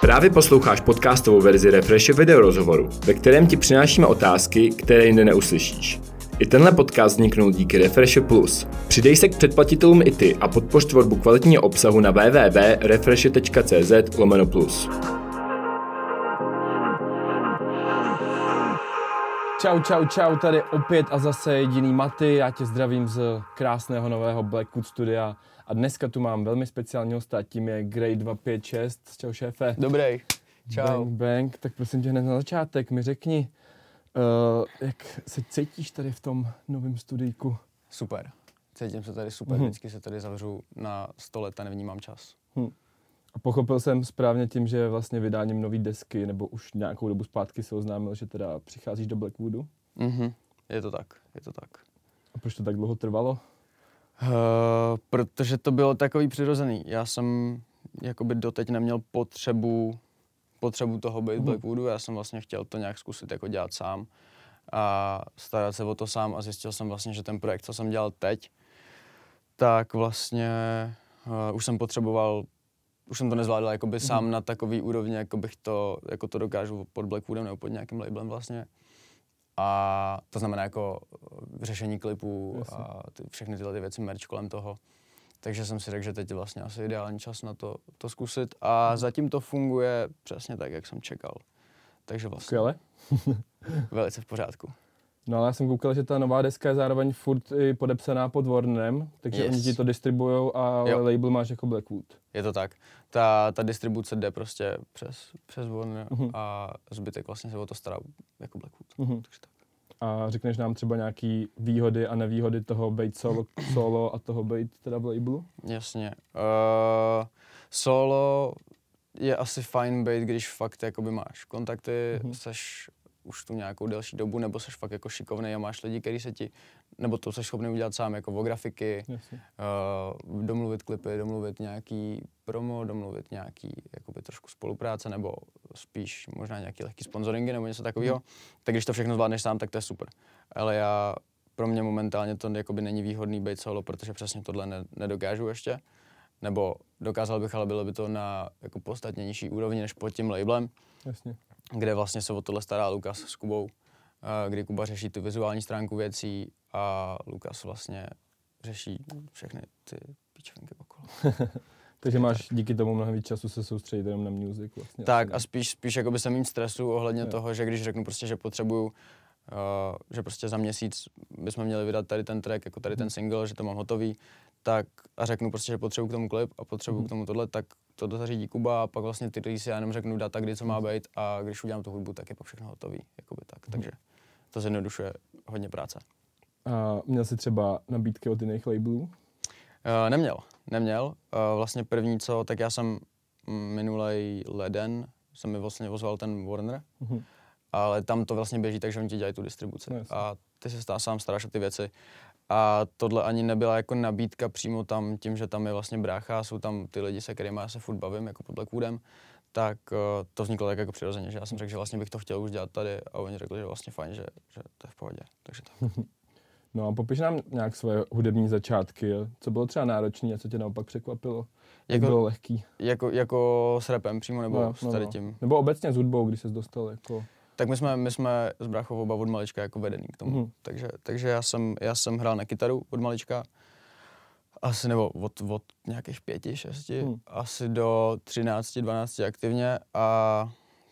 Právě posloucháš podcastovou verzi Refreshe video rozhovoru, ve kterém ti přinášíme otázky, které jinde neuslyšíš. I tenhle podcast vzniknul díky Refreshe Plus. Přidej se k předplatitelům i ty a podpoř tvorbu kvalitního obsahu na www.refreshe.cz lomeno plus. Čau, čau, čau, tady opět a zase jediný Maty, já tě zdravím z krásného nového Blackwood studia a dneska tu mám velmi speciálního hosta, tím je Grey 256, čau šéfe. Dobrý, čau. Bang, bang, tak prosím tě hned na začátek mi řekni, uh, jak se cítíš tady v tom novém studijku? Super, cítím se tady super, Mhm. vždycky se tady zavřu na 100 let a nevnímám čas. A pochopil jsem správně tím, že vlastně vydáním nový desky, nebo už nějakou dobu zpátky se oznámil, že teda přicházíš do Blackwoodu. Mhm, je to tak, je to tak. A proč to tak dlouho trvalo? Uh, protože to bylo takový přirozený. Já jsem jakoby doteď neměl potřebu, potřebu toho být v Mhm. Blackwoodu. Já jsem vlastně chtěl to nějak zkusit jako dělat sám a starat se o to sám a zjistil jsem vlastně, že ten projekt, co jsem dělal teď, tak vlastně uh, už jsem potřeboval už jsem to nezvládal jakoby Mhm. sám na takový úrovni, jako bych to, jako to dokážu pod Blackwoodem nebo pod nějakým labelem vlastně. A to znamená jako eh, řešení klipů Jasně. a ty, všechny tyhle ty věci, merch kolem toho. Takže jsem si řekl, že teď je vlastně asi ideální čas na to, to zkusit. A zatím to funguje přesně tak, jak jsem čekal. Takže vlastně Skvěle. velice v pořádku. No ale já jsem koukal, že ta nová deska je zároveň furt i podepsaná pod Warnerem, takže Yes. oni ti to distribujou a Jo. label máš jako Blackwood. Je to tak. Ta, ta distribuce jde prostě přes, přes Warner Mhm. a zbytek vlastně se o to stará jako Blackwood. Mhm. Takže tak. A řekneš nám třeba nějaký výhody a nevýhody toho být solo, solo a toho být teda v labelu? Jasně. Uh, solo je asi fajn být, když fakt jakoby máš kontakty, Mhm. mm-hmm. seš už tu nějakou delší dobu, nebo seš fakt jako šikovný a máš lidi, kteří se ti, nebo to seš schopný udělat sám, jako o grafiky, Jasně. uh, domluvit klipy, domluvit nějaký promo, domluvit nějaký jakoby trošku spolupráce, nebo spíš možná nějaký lehký sponsoringy nebo něco takového. Mhm. Tak když to všechno zvládneš sám, tak to je super. Ale já, pro mě momentálně to jakoby není výhodný být solo, protože přesně tohle ne, nedokážu ještě. Nebo dokázal bych, ale bylo by to na jako podstatně nižší úrovni než pod tím labelem, Jasně. Kde vlastně se o tohle stará Lukas s Kubou, kdy Kuba řeší tu vizuální stránku věcí a Lukas vlastně řeší všechny ty píčovinky okolo. Takže máš díky tomu mnohem víc času se soustředit jenom na music vlastně. Tak a spíš, spíš jakoby jsem mít stresu ohledně Jo. toho, že když řeknu prostě, že potřebuju, uh, že prostě za měsíc bychom měli vydat tady ten track, jako tady ten single, že to mám hotový, tak a řeknu prostě, že potřebuju k tomu klip a potřebuju Mhm. k tomu tohle, tak to zařídí Kuba a pak vlastně ty si já jenom řeknu data, kdy co má být a když udělám tu hudbu, tak je pak všechno hotový, jakoby tak. Takže to zjednodušuje hodně práce. A měl jsi třeba nabídky od jiných labelů? Uh, neměl, neměl. Uh, vlastně první co, tak já jsem minulý leden, se mi vlastně ozval ten Warner, Mhm. Ale tam to vlastně běží tak, že oni ti dělají tu distribuci No, a ty se stá, sám staráš o ty věci. A tohle ani nebyla jako nabídka přímo tam, tím, že tam je vlastně brácha, jsou tam ty lidi, se kterými já se furt bavím, jako pod Blackwoodem, tak uh, to vzniklo tak jako přirozeně, že já jsem řekl, že vlastně bych to chtěl už dělat tady a oni řekli, že vlastně fajn, že, že to je v pohodě. Takže tak. No a popiš nám nějak svoje hudební začátky. Co bylo třeba náročné a co tě naopak překvapilo? Jak Jako- bylo lehký? Jako, jako s rapem přímo nebo No, s no, tady no. tím? Nebo obecně s hudbou, když jsi dostal jako... Tak my jsme, my jsme s bráchou oba od malička jako vedený k tomu. Mhm. Takže, takže já, jsem, já jsem hrál na kytaru od malička. Asi nebo od, od nějakých pěti, šesti, Mhm. asi do 13, 12 aktivně a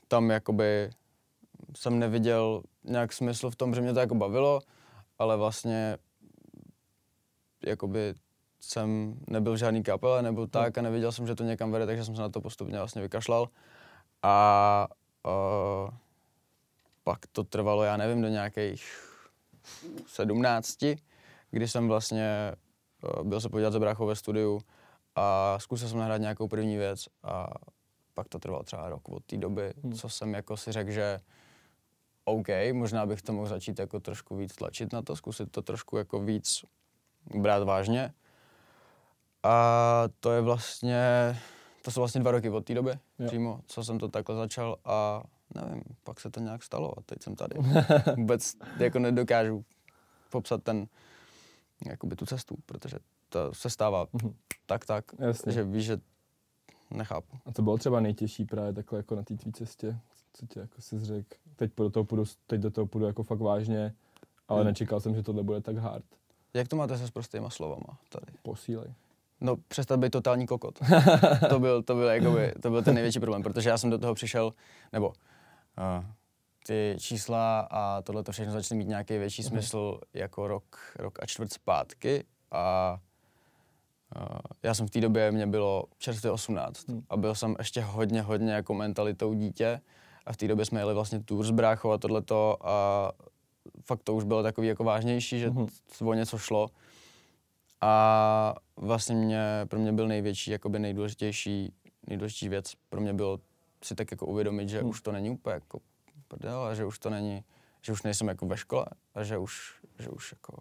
tam jakoby jsem neviděl nějak smysl v tom, že mě to jako bavilo, ale vlastně jakoby jsem nebyl v žádný kapele nebo tak a neviděl jsem, že to někam vede, takže jsem se na to postupně vlastně vykašlal. A uh, pak to trvalo, já nevím, do nějakých 17, kdy jsem vlastně uh, byl se podívat za bráchou ve studiu a zkusil jsem nahrát nějakou první věc a pak to trvalo třeba rok od té doby, Hmm. co jsem jako si řekl, že OK, možná bych to mohl začít jako trošku víc tlačit na to, zkusit to trošku jako víc brát vážně. A to je vlastně, to jsou vlastně dva roky od té doby Jo. přímo, co jsem to takhle začal a nevím, pak se to nějak stalo a teď jsem tady. Vůbec jako nedokážu popsat ten, jakoby tu cestu, protože to se stává tak, tak, Jasně. že víš, že nechápu. A to bylo třeba nejtěžší právě takhle jako na té tvý cestě? Co tě jako si řekl? Teď do toho půjdu, teď do toho půjdu jako fakt vážně, ale Hmm. nečekal jsem, že tohle bude tak hard. Jak to máte se s prostýma slovama tady? Posílej. No, přestat být totální kokot. to, byl, to, byl, jakoby, to byl ten největší problém, protože já jsem do toho přišel, nebo ty čísla a tohle to všechno začaly mít nějaký větší smysl jako rok, rok a čtvrt zpátky a já jsem v té době, mě bylo čerstvě 18 Hmm. a byl jsem ještě hodně, hodně jako mentalitou dítě a v té době jsme jeli vlastně tour s bráchou a tohleto a fakt to už bylo takový jako vážnější, že Mhm. o něco šlo. A vlastně mě, pro mě byl největší, jakoby nejdůležitější, nejdůležitější věc pro mě bylo si tak jako uvědomit, že Hmm. už to není úplně jako prdel a že už to není, že už nejsem jako ve škole a že už, že už jako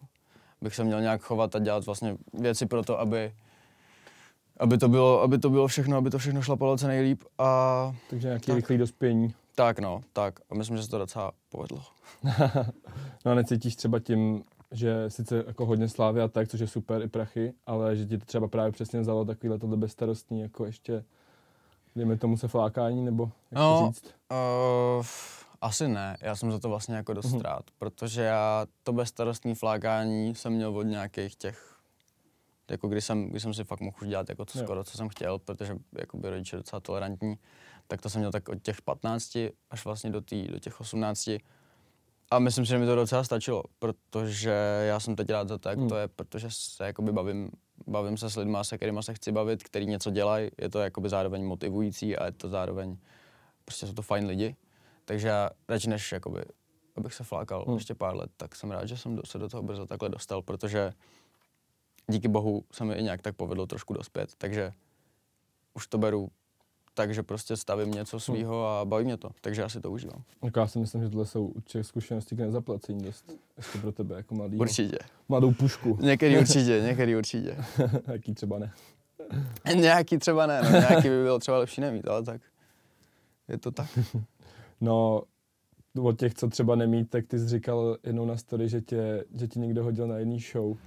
bych se měl nějak chovat a dělat vlastně věci pro to, aby, aby to bylo, aby to bylo všechno, aby to všechno šlapalo co nejlíp a Takže nějaký Tak. rychlý dospění. tak no, tak a myslím, že se to docela povedlo. No a necítíš třeba tím, že sice jako hodně slávy a tak, což je super, i prachy, ale že ti to třeba právě přesně vzalo takovýhle tohle bezstarostný, jako ještě, dejme tomu se flákání, nebo jak No. to říct? Uh, asi ne, já jsem za to vlastně jako dost Mhm. rád, protože já to bezstarostný flákání jsem měl od nějakých těch, jako když jsem, když jsem si fakt mohl už dělat jako co Jo. skoro, co jsem chtěl, protože jako by rodiče docela tolerantní, tak to jsem měl tak od těch 15 až vlastně do, tý, do těch 18. A myslím si, že mi to docela stačilo, protože já jsem teď rád za to, jak Hmm. to je, protože se jakoby bavím, bavím se s lidmi, se kterými se chci bavit, který něco dělají, je to jakoby zároveň motivující a je to zároveň, prostě jsou to fajn lidi. Takže já radši než jakoby, abych se flákal Hmm. ještě pár let, tak jsem rád, že jsem do, se do toho brzo takhle dostal, protože díky bohu se mi i nějak tak povedlo trošku dospět, takže už to beru tak, že prostě stavím něco svýho a baví mě to, takže já si to užívám. Jako já si myslím, že tohle jsou určitě zkušenosti k nezaplacení dost. Ještě pro tebe jako mladý. Určitě. Mladou pušku. Některý určitě, některý určitě. Jaký třeba ne. Nějaký třeba ne, no, nějaký by bylo třeba lepší nemít, ale tak je to tak. No, od těch, co třeba nemít, tak ty jsi říkal jednou na story, že tě, že tě někdo hodil na jedný show.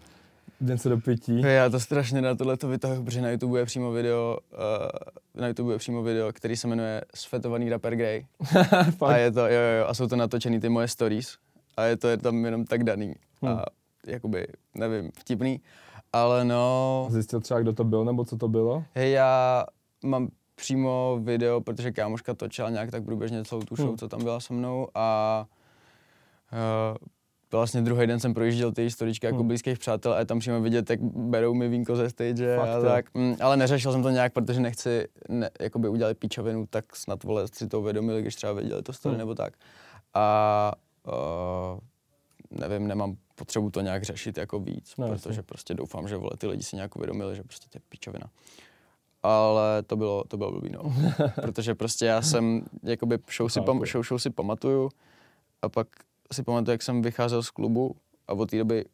Den se do pití. Já to strašně na tohle to vytahuji, protože na YouTube je přímo video, uh, na YouTube je přímo video, který se jmenuje Svetovaný rapper Grey. a je to, jo, jo, jo, a jsou to natočený ty moje stories. A je to je tam jenom tak daný. Hmm. A jakoby, nevím, vtipný. Ale no, Zjistil třeba, kdo to byl, nebo co to bylo? hej, já mám přímo video, protože kámoška točila nějak tak průběžně celou tu show, Hmm. co tam byla se mnou a uh, vlastně druhý den jsem projížděl ty historičky jako Hmm. blízkých přátel a je tam přímo vidět, jak berou mi vínko ze stage Fakt, a tak. Mm, ale neřešil jsem to nějak, protože nechci, ne, jakoby udělat píčovinu, tak snad vole si to uvědomili, když třeba viděli to story Hmm. nebo tak. A uh, nevím, nemám potřebu to nějak řešit jako víc, No, no, protože prostě doufám, že vole, ty lidi si nějak uvědomili, že prostě to je píčovina. Ale to bylo, to bylo blbý, no. protože prostě já jsem, jakoby show si, pam, show, show si pamatuju a pak si pamatuju, jak jsem vycházel z klubu a od té doby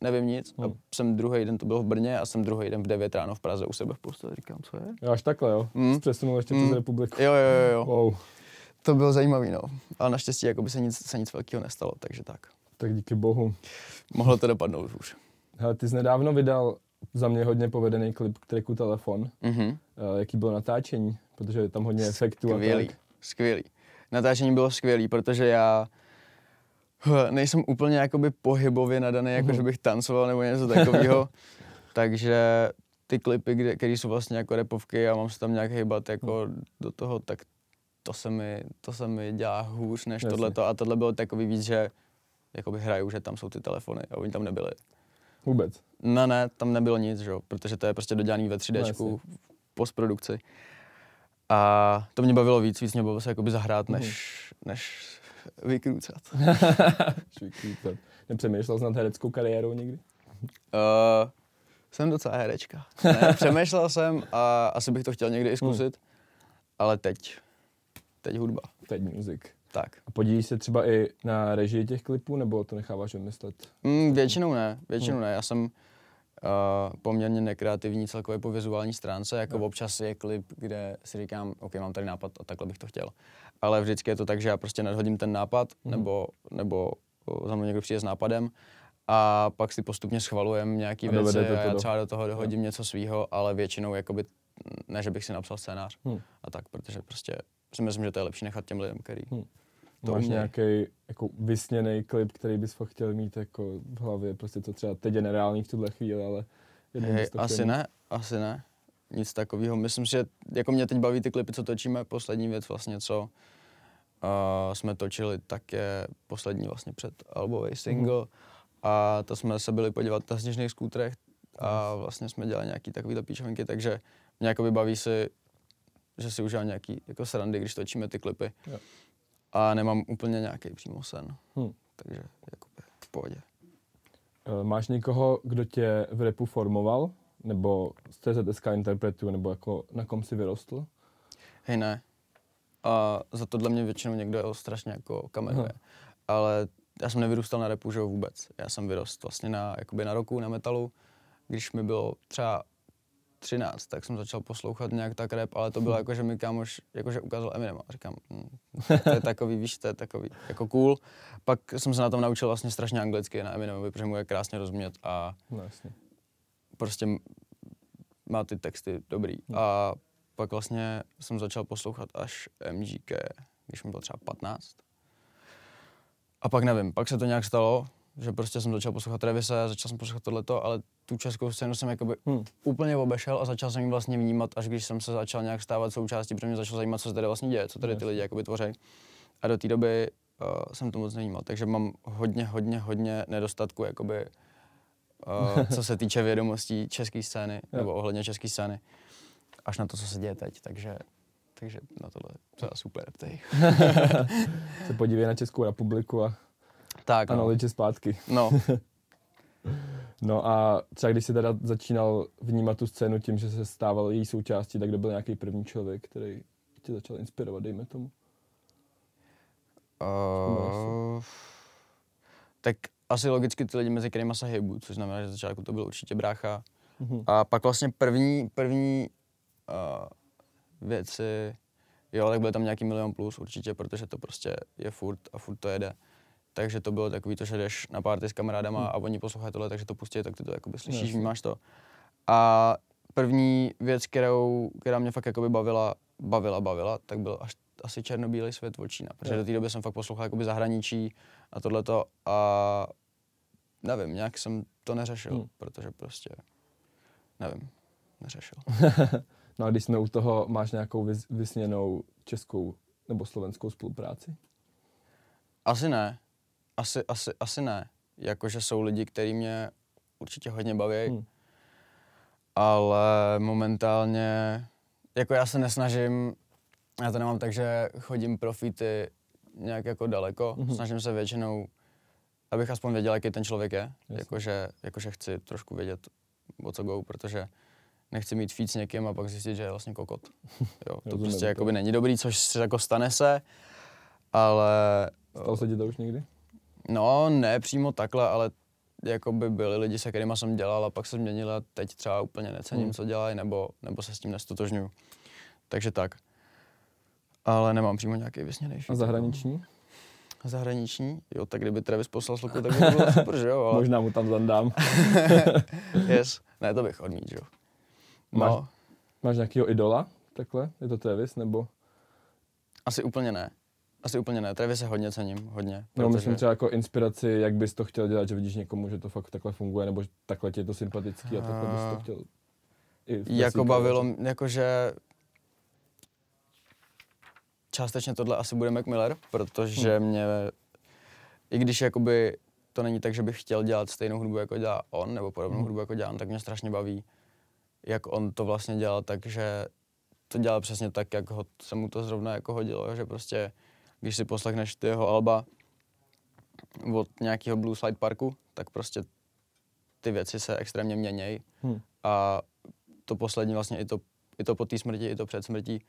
nevím nic. A Hmm. jsem druhý den, to bylo v Brně a jsem druhý den v 9 ráno v Praze u sebe v posteli. Říkám, co je? Jo, až takhle, jo? Mm. Jsi přesunul ještě Mm. přes republiku. Jo, jo, jo, jo. Wow. To bylo zajímavý, no. Ale naštěstí jako by se nic, se nic velkého nestalo, takže tak. Tak díky bohu. Mohlo to dopadnout už. Hele, ty jsi nedávno vydal za mě hodně povedený klip k tracku Telefon. Mhm. Uh, jaký bylo natáčení? Protože je tam hodně efektů a Skvělý, tak. skvělý. Natáčení bylo skvělý, protože já nejsem úplně jakoby pohybově nadaný, jako Mhm. že bych tancoval nebo něco takového. takže ty klipy, které jsou vlastně jako repovky a mám se tam nějak hýbat jako Mhm. do toho, tak to se mi, to se mi dělá hůř než Jasně. tohleto. A tohle bylo takový víc, že jakoby hraju, že tam jsou ty telefony a oni tam nebyli. Vůbec. No ne, tam nebylo nic, že protože to je prostě dodělaný ve 3D No, postprodukci. A to mě bavilo víc, víc mě bavilo se jakoby zahrát, Mhm. než, než vykrůcat. Švíký, Nepřemýšlel jsi nad hereckou kariérou někdy? Uh, jsem docela herečka. Ne, přemýšlel jsem a asi bych to chtěl někdy i zkusit, ale teď, teď hudba. Teď music. Tak. A podílíš se třeba i na režii těch klipů, nebo to necháváš vymyslet? Mm, většinou ne, většinou Hmm. ne. Já jsem uh, poměrně nekreativní celkově po vizuální stránce, jako Jo. občas je klip, kde si říkám, OK, mám tady nápad a takhle bych to chtěl. Ale vždycky je to tak, že já prostě nadhodím ten nápad, Mhm. nebo, nebo za mnou někdo přijde s nápadem a pak si postupně schvalujeme nějaký A věci a já do- třeba do toho dohodím něco svýho, ale většinou jakoby, ne, že bych si napsal scénář Hm. a tak, protože prostě si myslím, že to je lepší nechat těm lidem, který Hm. To Máš nějaký jako vysněný klip, který bys fakt chtěl mít jako v hlavě, prostě to třeba teď je nereálný v tuhle chvíli, ale Hej, chtěl asi ne, asi ne. Nic takového. Myslím si, že jako mě teď baví ty klipy, co točíme. Poslední věc vlastně, co uh, jsme točili, tak je poslední vlastně před albový single. Mhm. A to jsme se byli podívat na sněžných skútrech a vlastně jsme dělali nějaký takovýhle píčovinky, takže mě jakoby baví si, že si užívám nějaký jako srandy, když točíme ty klipy. Jo. A nemám úplně nějaký přímo sen. Hm. Takže jakoby v pohodě. Eh, Máš někoho, kdo tě v repu formoval? Nebo z CZSK interpretu, nebo jako na kom si vyrostl? Hej, ne. A za tohle mě většinou někdo strašně jako kamenuje. Aha. Ale já jsem nevyrůstal na repu, že jo, vůbec. Já jsem vyrost vlastně na, jakoby na roku, na metalu. Když mi bylo třeba 13, tak jsem začal poslouchat nějak tak rap, ale to bylo jako, že mi kámoš jakože ukázal Eminem a říkám, hm, to je takový, víš, to je takový jako cool. Pak jsem se na tom naučil vlastně strašně anglicky na Eminemovi, protože mu je krásně rozumět a No jasně. prostě má ty texty dobrý. A pak vlastně jsem začal poslouchat až MGK, když mi bylo třeba 15. A pak nevím, pak se to nějak stalo, že prostě jsem začal poslouchat Revise, začal jsem poslouchat tohleto, ale tu českou scénu jsem jakoby Hm. úplně obešel a začal jsem ji vlastně vnímat, až když jsem se začal nějak stávat součástí, protože mě začalo zajímat, co se tady vlastně děje, co tady ty lidi jakoby tvoří. A do té doby uh, jsem to moc nevnímal, takže mám hodně, hodně, hodně nedostatku, jakoby, uh, co se týče vědomostí české scény, Jo. nebo ohledně české scény, až na to, co se děje teď, takže, takže na tohle to je super ptej. Se podívej na Českou republiku a Tak, no. knowledge je zpátky. no. No a třeba když jsi teda začínal vnímat tu scénu tím, že se stával její součástí, tak kdo byl nějaký první člověk, který tě začal inspirovat, dejme tomu. Uh, tak asi logicky ty lidi, mezi kterými se hejbu, což znamená, že začátku to byl určitě brácha. Mhm. A pak vlastně první, první uh, věci, jo, tak byl tam nějaký milion plus určitě, protože to prostě je furt a furt to jede. Takže to bylo takový to, že jdeš na party s kamarádama a oni poslouchají tohle, takže to pustí, tak ty to jakoby slyšíš, Jasně. vnímáš to. A první věc, kterou, která mě fakt jakoby bavila, bavila, bavila, tak byl až asi černobílý svět Vočína, protože Jo. do té doby jsem fakt poslouchal jakoby zahraničí a tohleto a nevím, nějak jsem to neřešil, Hmm. protože prostě, nevím, neřešil. No a když jsme u toho, máš nějakou vys, vysněnou českou nebo slovenskou spolupráci? Asi ne. Asi, asi, asi ne. Jakože jsou lidi, kteří mě určitě hodně baví, Hmm. ale momentálně, jako já se nesnažím, já to nemám tak, že chodím pro featy nějak jako daleko, Mhm. snažím se většinou, abych aspoň věděl, jaký ten člověk je, Jasně. jakože, jakože chci trošku vědět, o co go, protože nechci mít feat s někým a pak zjistit, že je vlastně kokot. Jo, to prostě jakoby není dobrý, což se jako stane se, ale Stalo se ti to už někdy? No, ne přímo takhle, ale jako by byli lidi, se kterými jsem dělal a pak se změnili a teď třeba úplně necením, Hmm. co dělají, nebo, nebo se s tím nestotožňuju. Takže tak. Ale nemám přímo nějaký vysněný A zahraniční? Zahraniční? Jo, tak kdyby Travis poslal sluku, tak by to bylo super, že jo? Ale... Možná mu tam zandám. yes. Ne, to bych odmít, že jo? Máš- No, Máš nějakého idola? Takhle? Je to Travis? Nebo? asi úplně ne. Asi úplně ne. Travis se hodně cením, hodně. No, myslím třeba jako inspiraci, jak bys to chtěl dělat, že vidíš někomu, že to fakt takhle funguje, nebo že takhle ti je to sympatický a takhle bys to A- chtěl. i jako bavilo, jakože částečně tohle asi bude Mac Miller, protože Hmm. mě, i když jakoby to není tak, že bych chtěl dělat stejnou hudbu, jako dělá on, nebo podobnou Hmm. hudbu, jako dělám, tak mě strašně baví, jak on to vlastně dělal, takže to dělal přesně tak, jak ho, se mu to zrovna jako hodilo, že prostě, když si poslechneš ty jeho alba od nějakého Blue Slide Parku, tak prostě ty věci se extrémně měnějí Hm. a to poslední vlastně i to, i to po té smrti, i to před smrtí,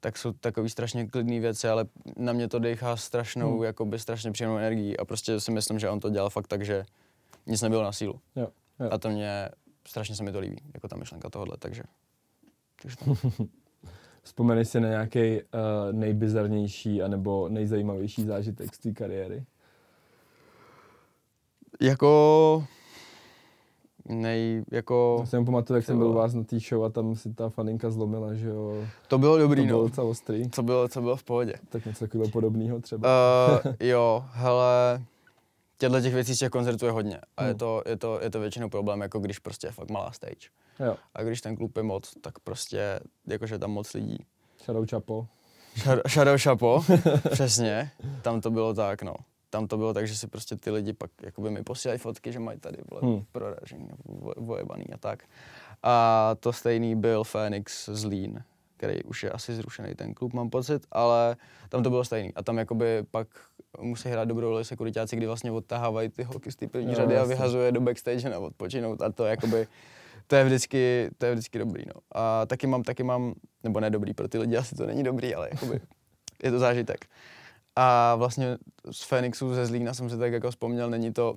tak jsou takový strašně klidné věci, ale na mě to dechá strašnou, Hmm. hmm. jakoby strašně příjemnou energii a prostě si myslím, že on to dělal fakt tak, že nic nebylo na sílu. Jo, jo. A to mě, strašně se mi to líbí, jako ta myšlenka tohohle, takže, takže tak. Vzpomeneš si na nějaký uh, nejbizarnější anebo nejzajímavější zážitek z té kariéry? Jako... Nej, jako... Já si jenom pamatuju, jak jsem To byl u vás na té show a tam si ta faninka zlomila, že jo. To bylo To dobrý, bylo no. docela ostrý. Co bylo, co bylo v pohodě. Tak něco takového podobného třeba. Uh, jo, hele, těchto těch věcí z těch koncertů je hodně. A je, Hmm. to, je, to, je to většinou problém, jako když prostě je fakt malá stage. Jo, A když ten klub je moc, tak prostě, jakože tam moc lidí. Shadow Chapo. Shadow- Chapo, přesně, tam to bylo tak, no. Tam to bylo tak, že si prostě ty lidi pak jakoby mi posílají fotky, že mají tady vole, Hmm. proražený, vo- vojebaný a tak. A to stejný byl Phoenix z Lean, který už je asi zrušený ten klub, mám pocit, ale tam to bylo stejný. A tam jakoby pak musí hrát dobrou roli sekuritáci, kdy vlastně odtahávají ty holky z té první Jo, řady a jasně. vyhazuje do backstage na odpočinout a to jakoby to je vždycky, to je vždycky dobrý, no. A taky mám, taky mám, nebo ne dobrý, pro ty lidi asi to není dobrý, ale jakoby je to zážitek. A vlastně z Phoenixu ze Zlína jsem si tak jako vzpomněl, není to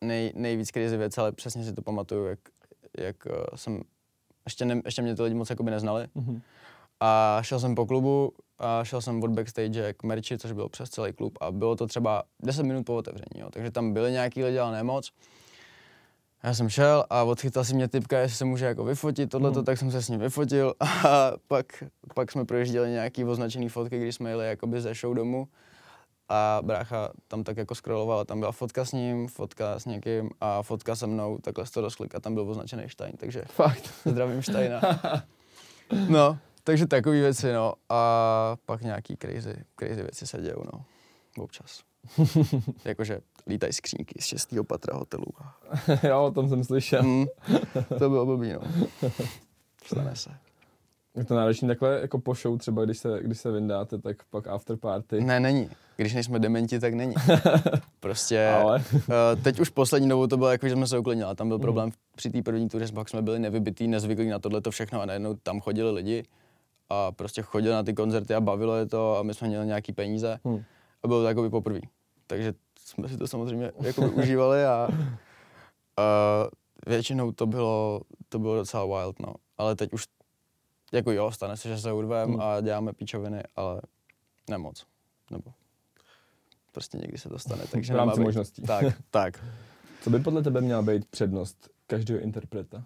nej, nejvíc crazy věc, ale přesně si to pamatuju, jak, jak uh, jsem, ještě, ne, ještě mě ty lidi moc jakoby neznali. Mhm. A šel jsem po klubu a šel jsem od backstage k merči, což bylo přes celý klub a bylo to třeba 10 minut po otevření, jo. takže tam byli nějaký lidi, ale ne moc. Já jsem šel a odchytal si mě typka, jestli se může jako vyfotit tohleto, Mhm. tak jsem se s ním vyfotil a pak, pak jsme projížděli nějaký označený fotky, když jsme jeli jakoby ze show domů a brácha tam tak jako scrolloval tam byla fotka s ním, fotka s někým a fotka se mnou, takhle to rozklik a tam byl označený Stein, takže Fakt. zdravím Steina. No, takže takové věci, no. A pak nějaký crazy, crazy věci se dějou, no. Občas. Jakože lítají skřínky z šestého patra hotelu. jo, o tom jsem slyšel. Mm, to bylo blbý, no. Stane se. Je to náročný takhle jako po show třeba, když se, když se vyndáte, tak pak after party. Ne, není. Když nejsme dementi, tak není. Prostě Ale. uh, teď už poslední dobou to bylo jako, že jsme se uklidnili. Tam byl problém při té první tuře, pak jsme byli nevybitý, nezvyklí na tohle to všechno a najednou tam chodili lidi a prostě chodili na ty koncerty a bavilo je to a my jsme měli nějaký peníze Hmm. A bylo to jakoby poprvé. Takže jsme si to samozřejmě jakoby užívali a, a většinou to bylo, to bylo docela wild, no. Ale teď už jako jo, stane se, že se urvem Hmm. a děláme píčoviny, ale nemoc. Nebo prostě někdy se to stane, takže v rámci být- možností. Tak, tak. Co by podle tebe měla být přednost každého interpreta?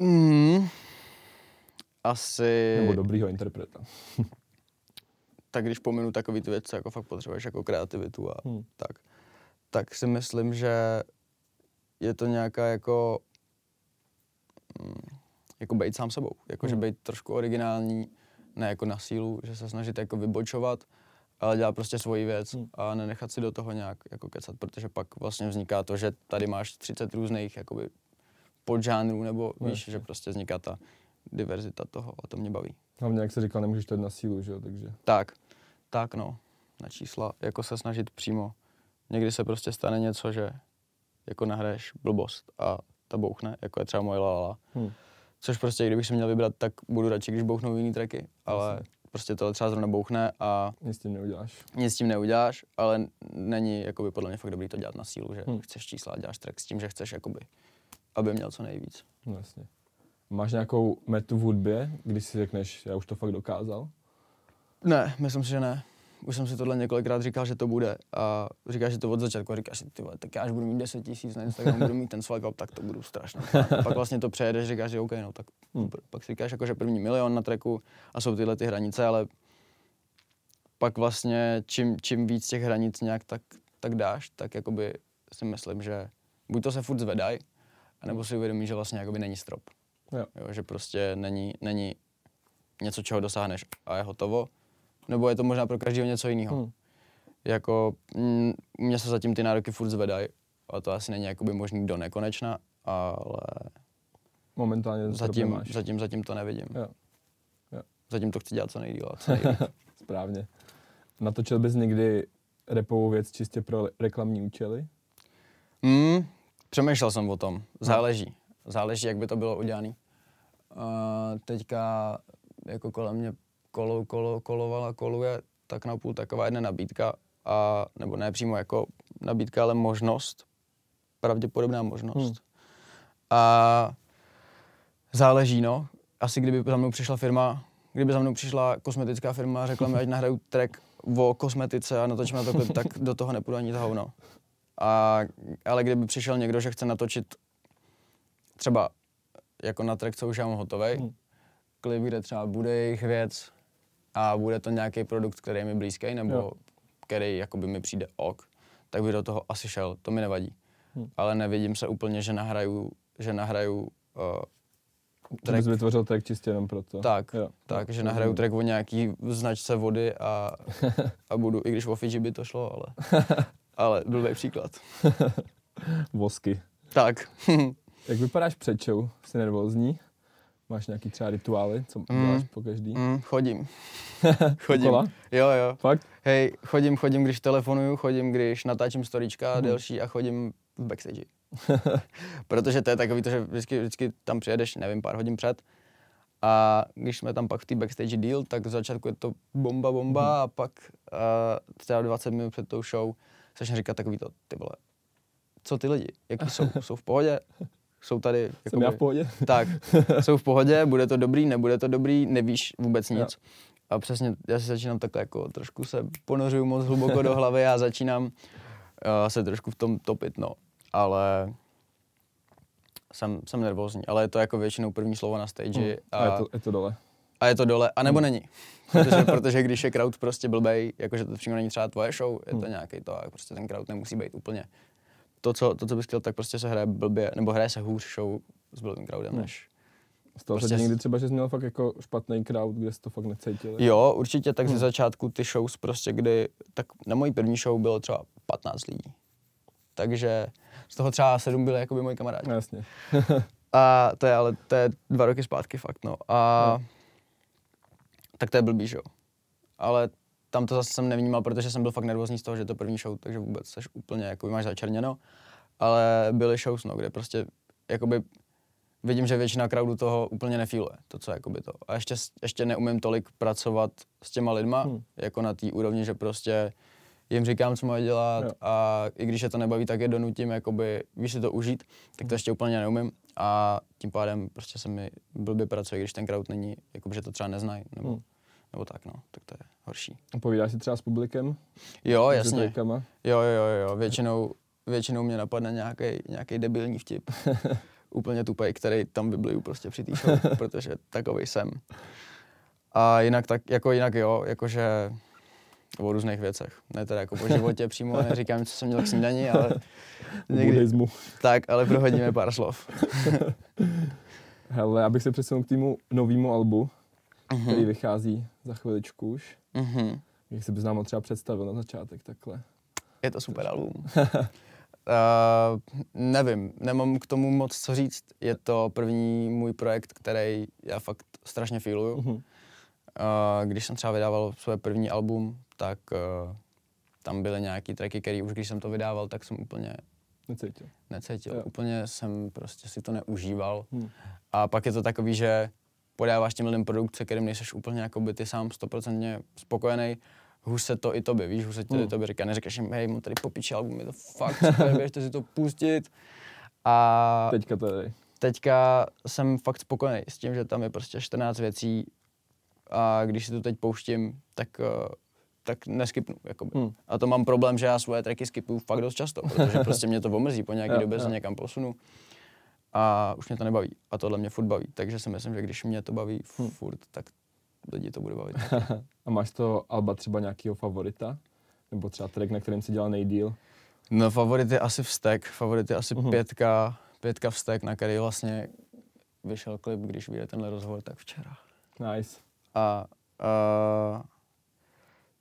Mm, asi, Nebo dobrýho interpreta? tak když pominu takový ty věci, jako fakt potřebuješ jako kreativitu a Hmm. tak, tak si myslím, že je to nějaká jako, mm, jako být sám sebou, jako že Hmm. být trošku originální, ne jako na sílu, že se snažit jako vybočovat, ale dělat prostě svoji věc Hmm. a nenechat si do toho nějak jako kecat, protože pak vlastně vzniká to, že tady máš 30 různých jakoby podžánrů, nebo víš, že prostě vzniká ta diverzita toho a to mě baví. Hlavně, jak jsi říkal, nemůžeš to jít na sílu, že jo, takže... Tak, tak no, na čísla, jako se snažit přímo. Někdy se prostě stane něco, že jako nahraješ blbost a ta bouchne, jako je třeba moje lalala. Hmm. Což prostě, kdybych si měl vybrat, tak budu radši, když bouchnou jiný tracky, ale Jasně. prostě tohle třeba zrovna bouchne a Nic s tím neuděláš. nic s tím neuděláš, ale není jakoby podle mě fakt dobrý to dělat na sílu, že Hmm. chceš čísla a děláš track s tím, že chceš jakoby, aby měl co nejvíc. No jasně. Máš nějakou metu v hudbě, když si řekneš, já už to fakt dokázal? Ne, myslím si, že ne. Už jsem si tohle několikrát říkal, že to bude a říkáš si to od začátku a říkáš si, ty vole, tak já až budu mít 10 tisíc na Instagramu, budu mít ten swag up, tak to budu strašně. A pak vlastně to přejedeš, říkáš si, OK, no tak Hmm. hmm. pak si říkáš jako, že první milion na treku a jsou tyhle ty hranice, ale pak vlastně čím, čím víc těch hranic nějak tak, tak dáš, tak jakoby si myslím, že buď to se furt zvedají, anebo si uvědomí, že vlastně jakoby není strop. Jo. Jo, že prostě není, není něco, čeho dosáhneš a je hotovo, nebo je to možná pro každého něco jiného. Hmm. Jako, mm, mě se zatím ty nároky furt zvedají, a to asi není jakoby možný do nekonečna, ale Momentálně zatím, zatím, zatím to nevidím. Jo. Jo. Zatím to chci dělat co nejlíp. Správně. Natočil bys někdy repovou věc čistě pro reklamní účely? mm, přemýšlel jsem o tom. Záleží. Záleží, jak by to bylo udělané. Uh, teďka jako kolem mě kolo, kolo, kolovala, koluje tak na půl taková jedna nabídka, a, nebo ne přímo jako nabídka, ale možnost, pravděpodobná možnost. Hmm. A záleží, no. Asi kdyby za mnou přišla firma, kdyby za mnou přišla kosmetická firma a řekla mi, ať nahraju track o kosmetice a natočíme to klip, tak do toho nepůjdu ani za hovno. A, ale kdyby přišel někdo, že chce natočit třeba jako na track, co už já mám hotový, Hmm. klip, kde třeba bude jejich věc a bude to nějaký produkt, který je mi blízký, nebo Jo. který jakoby mi přijde ok, tak by do toho asi šel, to mi nevadí. Hmm. Ale nevidím se úplně, že nahraju, že nahraju uh, Že track, bys vytvořil track čistě jenom proto. tak, Jo. tak, že nahraju rozumím. track o nějaký značce vody a, a budu, i když o Fiji by to šlo, ale, ale blbý příklad. Vosky. Tak. Jak vypadáš před show? Jsi nervózní? Máš nějaký třeba rituály, co Mm. děláš po každý? mm, chodím. chodím. Kola? Jo, jo. Fakt? Hej, chodím, chodím, když telefonuju, chodím, když natáčím storíčka Mhm. delší a chodím v backstage. Protože to je takový to, že vždycky, vždycky tam přijedeš, nevím, pár hodin před a když jsme tam pak v té backstage deal, tak v začátku je to bomba, bomba Mhm. a pak uh, třeba 20 minut před tou show začne říkat takový to, ty vole, co ty lidi, jaký jsou, jsou v pohodě, jsou tady, Jsem já v pohodě? tak, jsou v pohodě, bude to dobrý, nebude to dobrý, nevíš vůbec Jo. nic. A přesně, já si začínám takhle jako trošku se ponořuju moc hluboko do hlavy a začínám uh, se trošku v tom topit, no. Ale jsem, jsem nervózní, ale je to jako většinou první slovo na stage Hmm. a, A je to, je to dole. a je to dole, a nebo není. Protože, protože když je crowd prostě blbej, jakože to přímo není třeba tvoje show, je to Hmm. nějaký to a prostě ten crowd nemusí být úplně to, co, to, co bys chtěl, tak prostě se hraje blbě, nebo hraje se hůř show s blbým crowdem, Hmm. než, Stalo Prostě se někdy třeba, že jsi měl fakt jako špatný crowd, kde jsi to fakt necítil? Jo, určitě, tak ze Hmm. začátku ty shows prostě, kdy, tak na mojí první show bylo třeba 15 lidí. Takže z toho třeba 7 byli jakoby moji kamarádi. No, jasně. A to je ale, to je dva roky zpátky fakt, no. A No. tak to je blbý, že jo. Ale tam to zase jsem nevnímal, protože jsem byl fakt nervózní z toho, že to první show, takže vůbec seš úplně, jako máš začerněno. Ale byly shows, no, kde prostě, jakoby, vidím, že většina crowdu toho úplně nefíluje, to, co jakoby to. A ještě, ještě neumím tolik pracovat s těma lidma, Hmm. hmm. jako na té úrovni, že prostě jim říkám, co mají dělat Jo. a i když je to nebaví, tak je donutím, jakoby, víš si to užít, tak to ještě úplně neumím a tím pádem prostě se mi blbě pracuje, když ten crowd není, jakoby, že to třeba neznají, nebo, Hmm. Nebo tak, no, tak to je horší. Povídáš si třeba s publikem? Jo, jasně, jo, jo, jo, jo, většinou, většinou mě napadne nějaký nějaký debilní vtip, úplně tupej, který tam vybliju prostě při té show, protože takový jsem. A jinak tak, jako jinak jo, jakože o různých věcech. Ne teda jako po životě přímo, neříkám, co jsem měl k snídani, ale někdy, buddhismu. tak, ale prohodíme pár slov. Hele, abych se přesunul k týmu novému albu, který Mhm. vychází za chviličku už. Mhm. Jak se bys nám ho třeba představil na začátek takhle? Je to super album. Uh, nevím, nemám k tomu moc co říct. Je to první můj projekt, který já fakt strašně feeluju. Mhm. Uh, když jsem třeba vydával své první album, tak uh, tam byly nějaký tracky, které už když jsem to vydával, tak jsem úplně Necítil. necítil. Jo. Úplně jsem prostě si to neužíval. Hmm. A pak je to takový, že podáváš těm lidem produkt, se kterým nejseš úplně jakoby ty sám stoprocentně spokojený, hůř se to i tobě, víš, hůř se to Hmm. i tobě říká, neříkáš jim, hej, mám tady popiči album, je to fakt super, běžte si to pustit. A Teďka tady. teďka jsem fakt spokojený s tím, že tam je prostě 14 věcí a když si to teď pouštím, tak, eh, tak neskipnu. Jakoby. Hmm. A to mám problém, že já svoje tracky skipuju fakt dost často, protože prostě mě to omrzí, po nějaké době se někam posunu a už mě to nebaví. A tohle mě furt baví. Takže si myslím, že když mě to baví Hmm. furt, tak lidi to bude bavit. A máš to Alba třeba nějakého favorita? Nebo třeba track, na kterém si dělal nejdíl? No favorit je asi vztek, favorit je asi Mhm. pětka, pětka vztek, na který vlastně vyšel klip, když vyjde tenhle rozhovor, tak včera. Nice. A uh,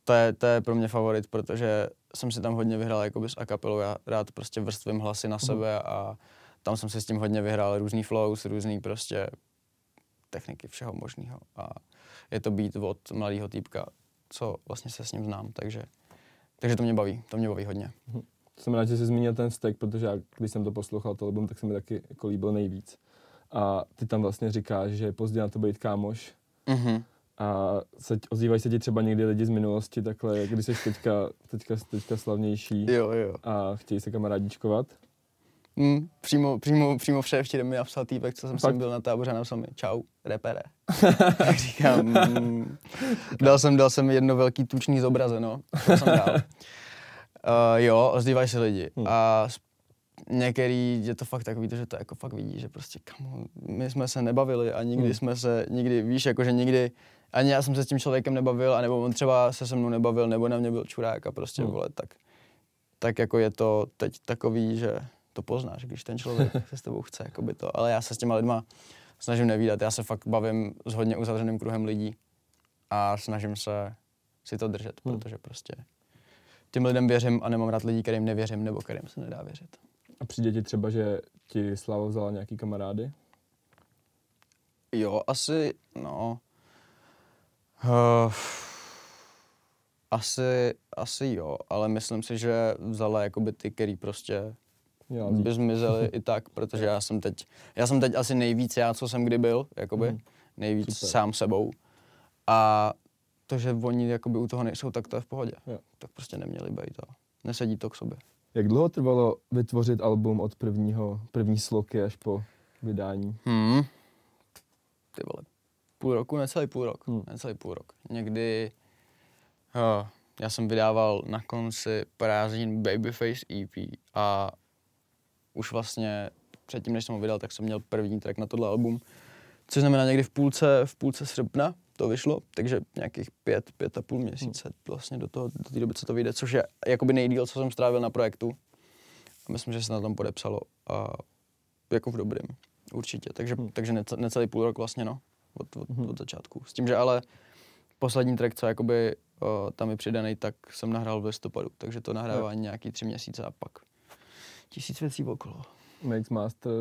to, je, to je pro mě favorit, protože jsem si tam hodně vyhrál jakoby s a kapelou. Já rád prostě vrstvím hlasy na sebe a tam jsem si s tím hodně vyhrál různý flows, různý prostě techniky všeho možného. A je to beat od mladého týpka, co vlastně se s ním znám, takže, takže to mě baví, to mě baví hodně. Jsem rád, že jsi zmínil ten vztek, protože já, když jsem to poslouchal, to album, tak se mi taky jako líbil nejvíc. A ty tam vlastně říkáš, že je pozdě na to být kámoš. Mhm. A se, ozývají se ti třeba někdy lidi z minulosti, takhle, když jsi teďka, teďka, teďka slavnější Jo, jo. a chtějí se kamarádičkovat. Mm, přímo, přímo, přímo včerem mi napsal týpek, co jsem Fakt? byl na táboře a napsal mi, čau, repere. tak říkám, mm, dal, jsem, dal jsem jedno velký tučný zobraze, no, to jsem dal. jo, ozývají se lidi. Hmm. A některý je to fakt takový, že to jako fakt vidí, že prostě kamo, my jsme se nebavili a nikdy Hmm. jsme se, nikdy, víš, jako že nikdy, ani já jsem se s tím člověkem nebavil, anebo on třeba se se mnou nebavil, nebo na mě byl čurák a prostě, Hmm. vole, tak, tak jako je to teď takový, že to poznáš, když ten člověk se s tebou chce, jakoby to. Ale já se s těma lidma snažím nevídat, já se fakt bavím s hodně uzavřeným kruhem lidí a snažím se si to držet, Hmm. protože prostě těm lidem věřím a nemám rád lidí, kterým nevěřím nebo kterým se nedá věřit. A přijde ti třeba, že ti Slava vzala nějaký kamarády? Jo, asi, no. Uh, asi, asi jo, ale myslím si, že vzala jakoby ty, který prostě Měla by vzít. zmizeli i tak, protože já jsem teď, já jsem teď asi nejvíc já, co jsem kdy byl, jakoby, Mhm. nejvíc Super. sám sebou. A to, že oni jakoby u toho nejsou, tak to je v pohodě. Jo. Tak prostě neměli být a nesedí to k sobě. Jak dlouho trvalo vytvořit album od prvního, první sloky až po vydání? Hmm. Ty vole, půl roku, necelý půl rok, Hmm. necelý půl rok. Někdy, uh, já jsem vydával na konci prázdnin Babyface EP a už vlastně předtím, než jsem ho vydal, tak jsem měl první track na tohle album, což znamená někdy v půlce, v půlce srpna to vyšlo, takže nějakých pět, pět a půl měsíce vlastně do, toho, do té doby, co to vyjde, což je jakoby nejdíl, co jsem strávil na projektu. A myslím, že se na tom podepsalo a jako v dobrým, určitě. Takže, Hmm. takže nece- necelý půl rok vlastně, no, od, od, Mhm. od začátku. S tím, že ale poslední track, co jakoby uh, tam je přidaný, tak jsem nahrál v listopadu, takže to nahrávání nějaký tři měsíce a pak tisíc věcí okolo. Mix, master.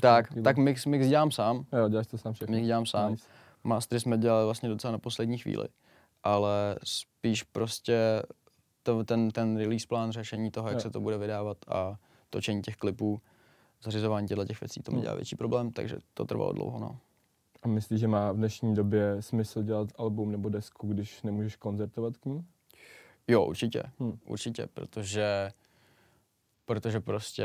Tak, takový- tak mix, mix dělám sám, Jo, děláš to sám všechno. mix dělám sám. Nice. Mastery jsme dělali vlastně docela na poslední chvíli, ale spíš prostě to, ten, ten release plán řešení toho, jak Jo. se to bude vydávat a točení těch klipů, zařizování těchto těch věcí, to mi Hmm. dělá větší problém, takže to trvalo dlouho, no. A myslíš, že má v dnešní době smysl dělat album nebo desku, když nemůžeš koncertovat k ní? Jo, určitě, Hmm. určitě, protože protože prostě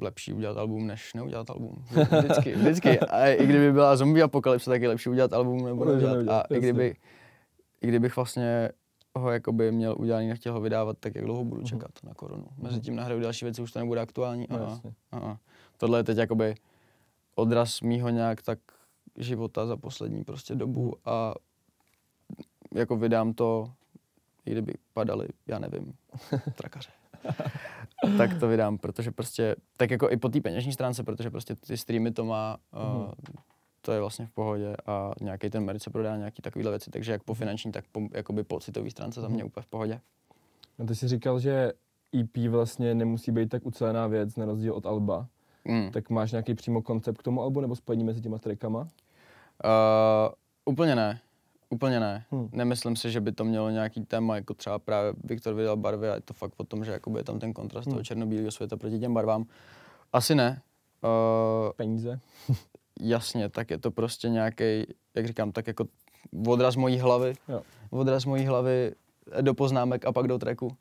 lepší udělat album, než neudělat album. Vždycky, vždycky. A i kdyby byla zombie apokalypse, tak je lepší udělat album nebo neudělat. neudělat, A i kdyby, i kdybych vlastně ho jakoby měl udělaný, nechtěl ho vydávat, tak jak dlouho budu Mhm. čekat na korunu. Mezi tím nahraju další věci, už to nebude aktuální. No, aha. Tohle je teď jakoby odraz mýho nějak tak života za poslední prostě dobu a jako vydám to, i kdyby padaly, já nevím, trakaře. tak to vydám, protože prostě, tak jako i po té peněžní stránce, protože prostě ty streamy to má, uh, Mhm. to je vlastně v pohodě a nějaký ten merch se prodá, nějaký takovýhle věci, takže jak po finanční, tak po jakoby pocitový stránce za mě Mhm. úplně v pohodě. A ty jsi říkal, že EP vlastně nemusí být tak ucelená věc, na rozdíl od Alba. Mm. Tak máš nějaký přímo koncept k tomu albu nebo spojení mezi těma trackama? Uh, úplně ne. Úplně ne. Hmm. Hmm. Nemyslím si, že by to mělo nějaký téma, jako třeba právě Viktor vydal barvy a je to fakt o tom, že jakoby je tam ten kontrast Hmm. toho černobílého světa proti těm barvám. Asi ne. Uh, Peníze? jasně, tak je to prostě nějaký, jak říkám, tak jako odraz mojí hlavy. Jo. Odraz mojí hlavy do poznámek a pak do tracku.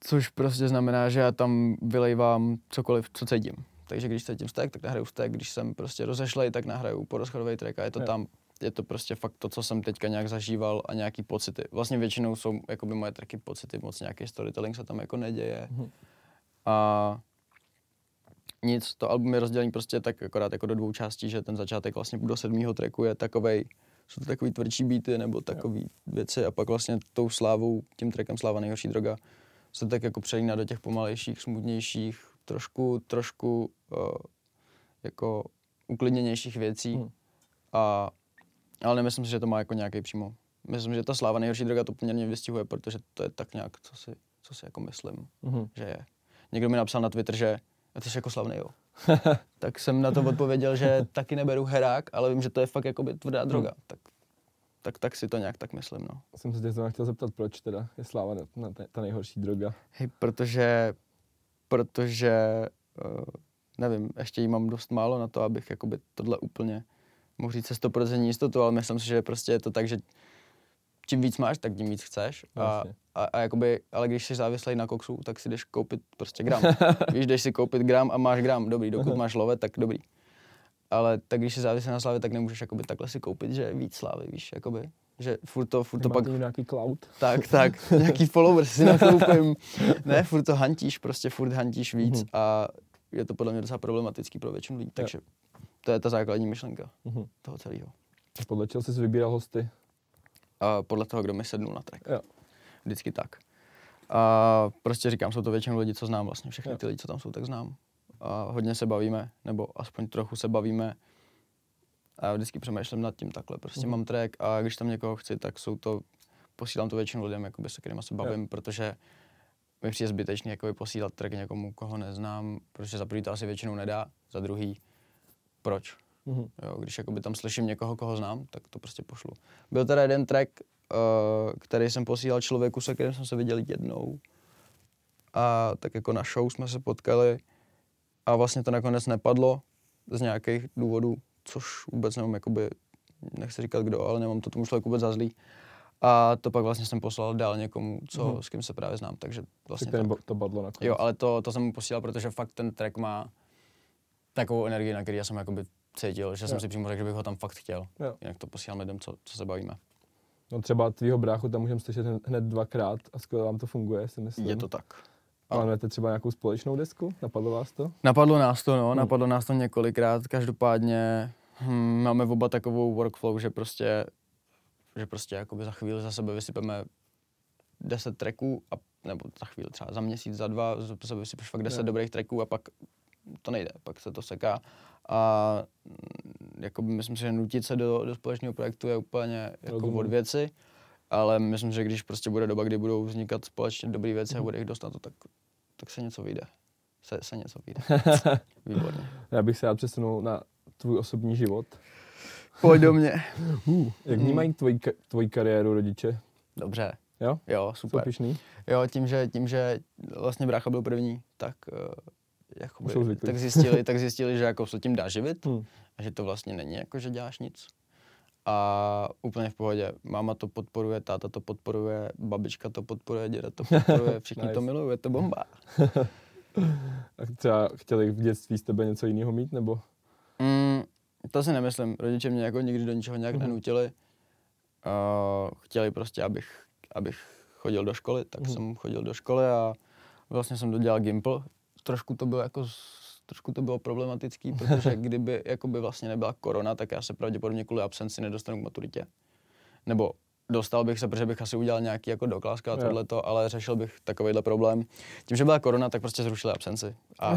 Což prostě znamená, že já tam vylejvám cokoliv, co cítím. Takže když cítím vztek, tak nahraju vztek, když jsem prostě rozešlej, tak nahraju porozchodový track a je to Jo. tam, je to prostě fakt to, co jsem teďka nějak zažíval a nějaký pocity. Vlastně většinou jsou jakoby moje tracky pocity, moc nějaký storytelling se tam jako neděje. Mhm. A nic, to album je rozdělený prostě tak akorát jako do dvou částí, že ten začátek vlastně do sedmého tracku je takovej, jsou to takový tvrdší beaty nebo takový věci a pak vlastně tou slávou, tím trackem Sláva nejhorší droga se tak jako přelíná do těch pomalejších, smutnějších, trošku, trošku uh, jako uklidněnějších věcí. Hmm. A, ale nemyslím si, že to má jako nějaký přímo. Myslím, že ta sláva nejhorší droga to poměrně vystihuje, protože to je tak nějak, co si, co si jako myslím, Mhm. že je. Někdo mi napsal na Twitter, že "A ty jsi jako slavný, jo. tak jsem na to odpověděl, že taky neberu herák, ale vím, že to je fakt jakoby tvrdá droga. Tak, tak, tak si to nějak tak myslím, no. Jsem se tě zrovna chtěl zeptat, proč teda je sláva na, na ta, ta nejhorší droga. Hej, protože, protože, uh, nevím, ještě jí mám dost málo na to, abych jakoby tohle úplně mohl říct se 100% jistotu, ale myslím si, že prostě je to tak, že čím víc máš, tak tím víc chceš. A, a, a jakoby, ale když jsi závislý na koksu, tak si jdeš koupit prostě gram. Víš, jdeš si koupit gram a máš gram, dobrý, dokud máš love, tak dobrý. ale tak když si závisí na slávě, tak nemůžeš jakoby takhle si koupit, že víc slávy, víš, jakoby. Že furt to, furt to pak, nějaký cloud? tak, tak, nějaký followers si nakoupím. Ne, furt to hantíš, prostě furt hantíš víc Mhm. a je to podle mě docela problematický pro většinu lidí, takže to je ta základní myšlenka Mhm. toho celého. Podle čeho jsi vybíral hosty? A podle toho, kdo mi sednul na track. Jo. Vždycky tak. A prostě říkám, jsou to většinou lidi, co znám vlastně, všechny Jo. ty lidi, co tam jsou, tak znám. A hodně se bavíme, nebo aspoň trochu se bavíme. A já vždycky přemýšlím nad tím takhle. Prostě Mhm. mám track a když tam někoho chci, tak jsou to, posílám to většinou lidem, jakoby, se kterými se bavím, protože mi přijde zbytečný jakoby, posílat track někomu, koho neznám, protože za prvý to asi většinou nedá, za druhý proč? Mhm. Jo, když jakoby tam slyším někoho, koho znám, tak to prostě pošlu. Byl teda jeden track, uh, který jsem posílal člověku, se kterým jsem se viděl jednou. A tak jako na show jsme se potkali a vlastně to nakonec nepadlo z nějakých důvodů, což vůbec nemám jakoby, nechci říkat kdo, ale nemám to tomu člověku vůbec za zlý. A to pak vlastně jsem poslal dál někomu, co, Mhm. s kým se právě znám, takže vlastně tak. to badlo nakonec. Jo, ale to, to jsem mu posílal, protože fakt ten track má takovou energii, na který já jsem jakoby cítil, že jsem Jo. si přímo řekl, že bych ho tam fakt chtěl. Jo. Jinak to posílám lidem, co, co se bavíme. No třeba tvýho bráchu tam můžeme slyšet hned- dvakrát a skvěle vám to funguje, si myslím. Je to tak. Ale máte třeba nějakou společnou desku? Napadlo vás to? Napadlo nás to, no, Hmm. napadlo nás to několikrát, každopádně hm, máme oba takovou workflow, že prostě, že prostě jakoby za chvíli za sebe vysypeme 10 tracků, a, nebo za chvíli třeba za měsíc, za dva, za sebe vysypeš fakt 10 Jo. dobrých tracků a pak to nejde, pak se to seká. A mm, jakoby myslím si, že nutit se do, do společného projektu je úplně jako od věci, ale myslím, že když prostě bude doba, kdy budou vznikat společně dobré věci a Mhm. bude jich dost na to, tak, tak se něco vyjde. Se, se něco vyjde. Výborně. Já bych se rád přesunul na tvůj osobní život. Pojď do mě. Uh, jak Hmm. vnímají tvoji, ka- tvoji kariéru rodiče? Dobře. Jo? Jo, Jsou super. pišný? Jo, tím, že, tím, že vlastně brácha byl první, tak, uh, jakoby, tak, zjistili, tak zjistili, že jako se tím dá živit Hm. a že to vlastně není jako, že děláš nic. A úplně v pohodě. Máma to podporuje, táta to podporuje, babička to podporuje, děda to podporuje, všichni Nice. to milují, je to bomba. A třeba chtěli v dětství z tebe něco jiného mít, nebo? Mm, to si nemyslím. Rodiče mě jako nikdy do ničeho nějak Mhm. nenutili. Uh, chtěli prostě, abych, abych chodil do školy, tak Mhm. jsem chodil do školy a vlastně jsem dodělal Gimple. Trošku to bylo jako trošku to bylo problematický, protože kdyby jakoby vlastně nebyla korona, tak já se pravděpodobně kvůli absenci nedostanu k maturitě. Nebo dostal bych se, protože bych asi udělal nějaký jako dokláska a tohleto, ale řešil bych takovýhle problém. Tím, že byla korona, tak prostě zrušili absenci. A,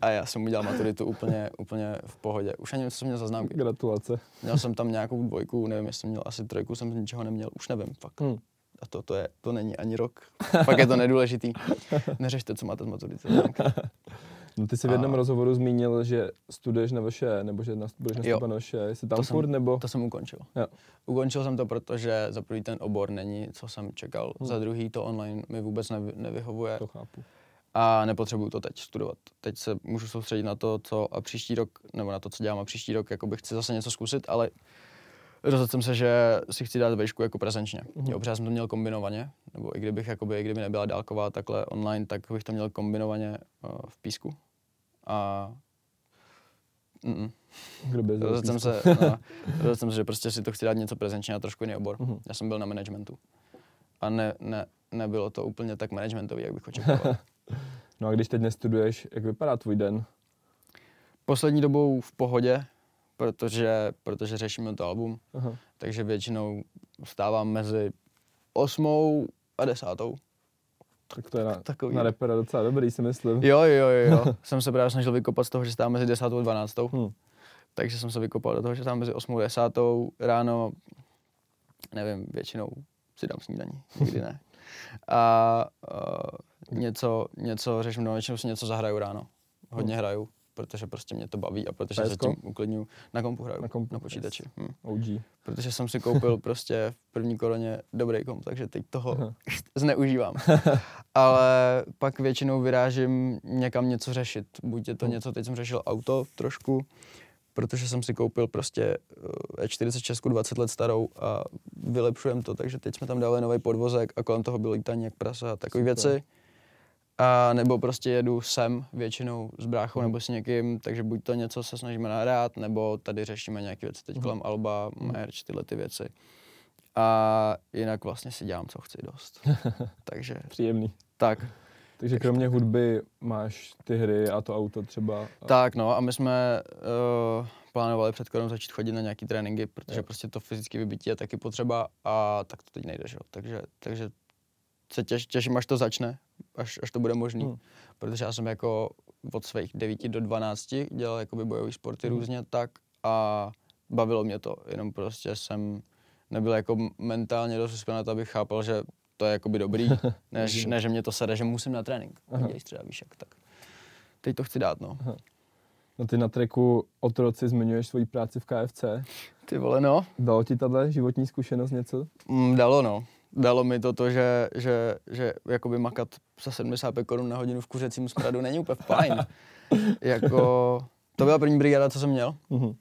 a já jsem udělal maturitu úplně, úplně v pohodě. Už ani co jsem měl za známky. Gratulace. Měl jsem tam nějakou dvojku, nevím, jestli jsem měl asi trojku, jsem z ničeho neměl, už nevím, fakt. Hm. A to, to, je, to není ani rok. Fakt je to nedůležitý. Neřešte, co máte z známky. No ty jsi v jednom A- rozhovoru zmínil, že studuješ na vaše, nebo že na, budeš nastupovat na vaše, jsi tam To furt, jsem- nebo? To jsem ukončil. Jo. Ukončil jsem to, protože za prvý ten obor není, co jsem čekal. Hm. Za druhý to online mi vůbec nevy, nevyhovuje. To chápu. a nepotřebuju to teď studovat. Teď se můžu soustředit na to, co a příští rok, nebo na to, co dělám a příští rok, jakoby chci zase něco zkusit, ale rozhodl jsem se, že si chci dát vejšku jako prezenčně. Mhm. Jo, protože já jsem to měl kombinovaně, nebo i kdybych, jakoby, i kdyby nebyla dálková takhle online, tak bych to měl kombinovaně uh, v písku. A mm, Kdo by rozhodl jsem se, no, rozhodl jsem se, že prostě si to chci dát něco prezenčně a trošku jiný obor. Mhm. Já jsem byl na managementu. A ne, ne, nebylo to úplně tak managementový, jak bych očekával. No a když teď nestuduješ, jak vypadá tvůj den? Poslední dobou v pohodě, protože, protože řešíme to album, Aha. takže většinou vstávám mezi osmou a desátou. Tak to je na, Takový. na repera docela dobrý, si myslím. Jo, jo, jo, jo. jsem se právě snažil vykopat z toho, že vstávám mezi desátou a dvanáctou, Hm. takže jsem se vykopal do toho, že vstávám mezi osmou a desátou ráno, nevím, většinou si dám snídaní, nikdy ne. A uh, něco, něco řeším, no většinou si něco zahraju ráno. Hodně hraju, protože prostě mě to baví a protože se PS-ko? tím uklidňuji. Na kompu hraju, Na kompu, na počítači. Hm. OG. protože jsem si koupil prostě v první koroně dobrý komp, takže teď toho zneužívám. Ale pak většinou vyrážím někam něco řešit. Buď je to Hmm. něco, teď jsem řešil auto trošku, protože jsem si koupil prostě eh, E46 20 let starou a vylepšujem to, takže teď jsme tam dali nový podvozek a kolem toho byl lítání jak prasa a takové věci. A nebo prostě jedu sem většinou s bráchou nebo s někým, takže buď to něco se snažíme nahrát, nebo tady řešíme nějaké věci teď kolem Alba, merch, tyhle ty věci. A jinak vlastně si dělám, co chci dost. takže Příjemný. tak. Takže kromě hudby máš ty hry a to auto třeba. A... Tak no a my jsme uh, plánovali před korom začít chodit na nějaký tréninky, protože Jo. prostě to fyzické vybití je taky potřeba a tak to teď nejde, že jo. Takže, takže se těš, těším, až to začne, až, až to bude možný. Hmm. Protože já jsem jako od svých 9 do 12 dělal jakoby bojové sporty Hmm. různě tak a bavilo mě to, jenom prostě jsem nebyl jako mentálně dost na to, abych chápal, že to je jakoby dobrý, než, ne, že mě to sere, že musím na trénink. Aha. Dělej třeba víš jak, tak. Teď to chci dát, no. No ty na treku otroci zmiňuješ svoji práci v KFC. Ty vole, no. Dalo ti tahle životní zkušenost něco? Mm, dalo, no. Dalo mi to to, že, že, že jakoby makat za 75 korun na hodinu v kuřecím smradu není úplně fajn. jako, to byla první brigáda, co jsem měl. Mhm.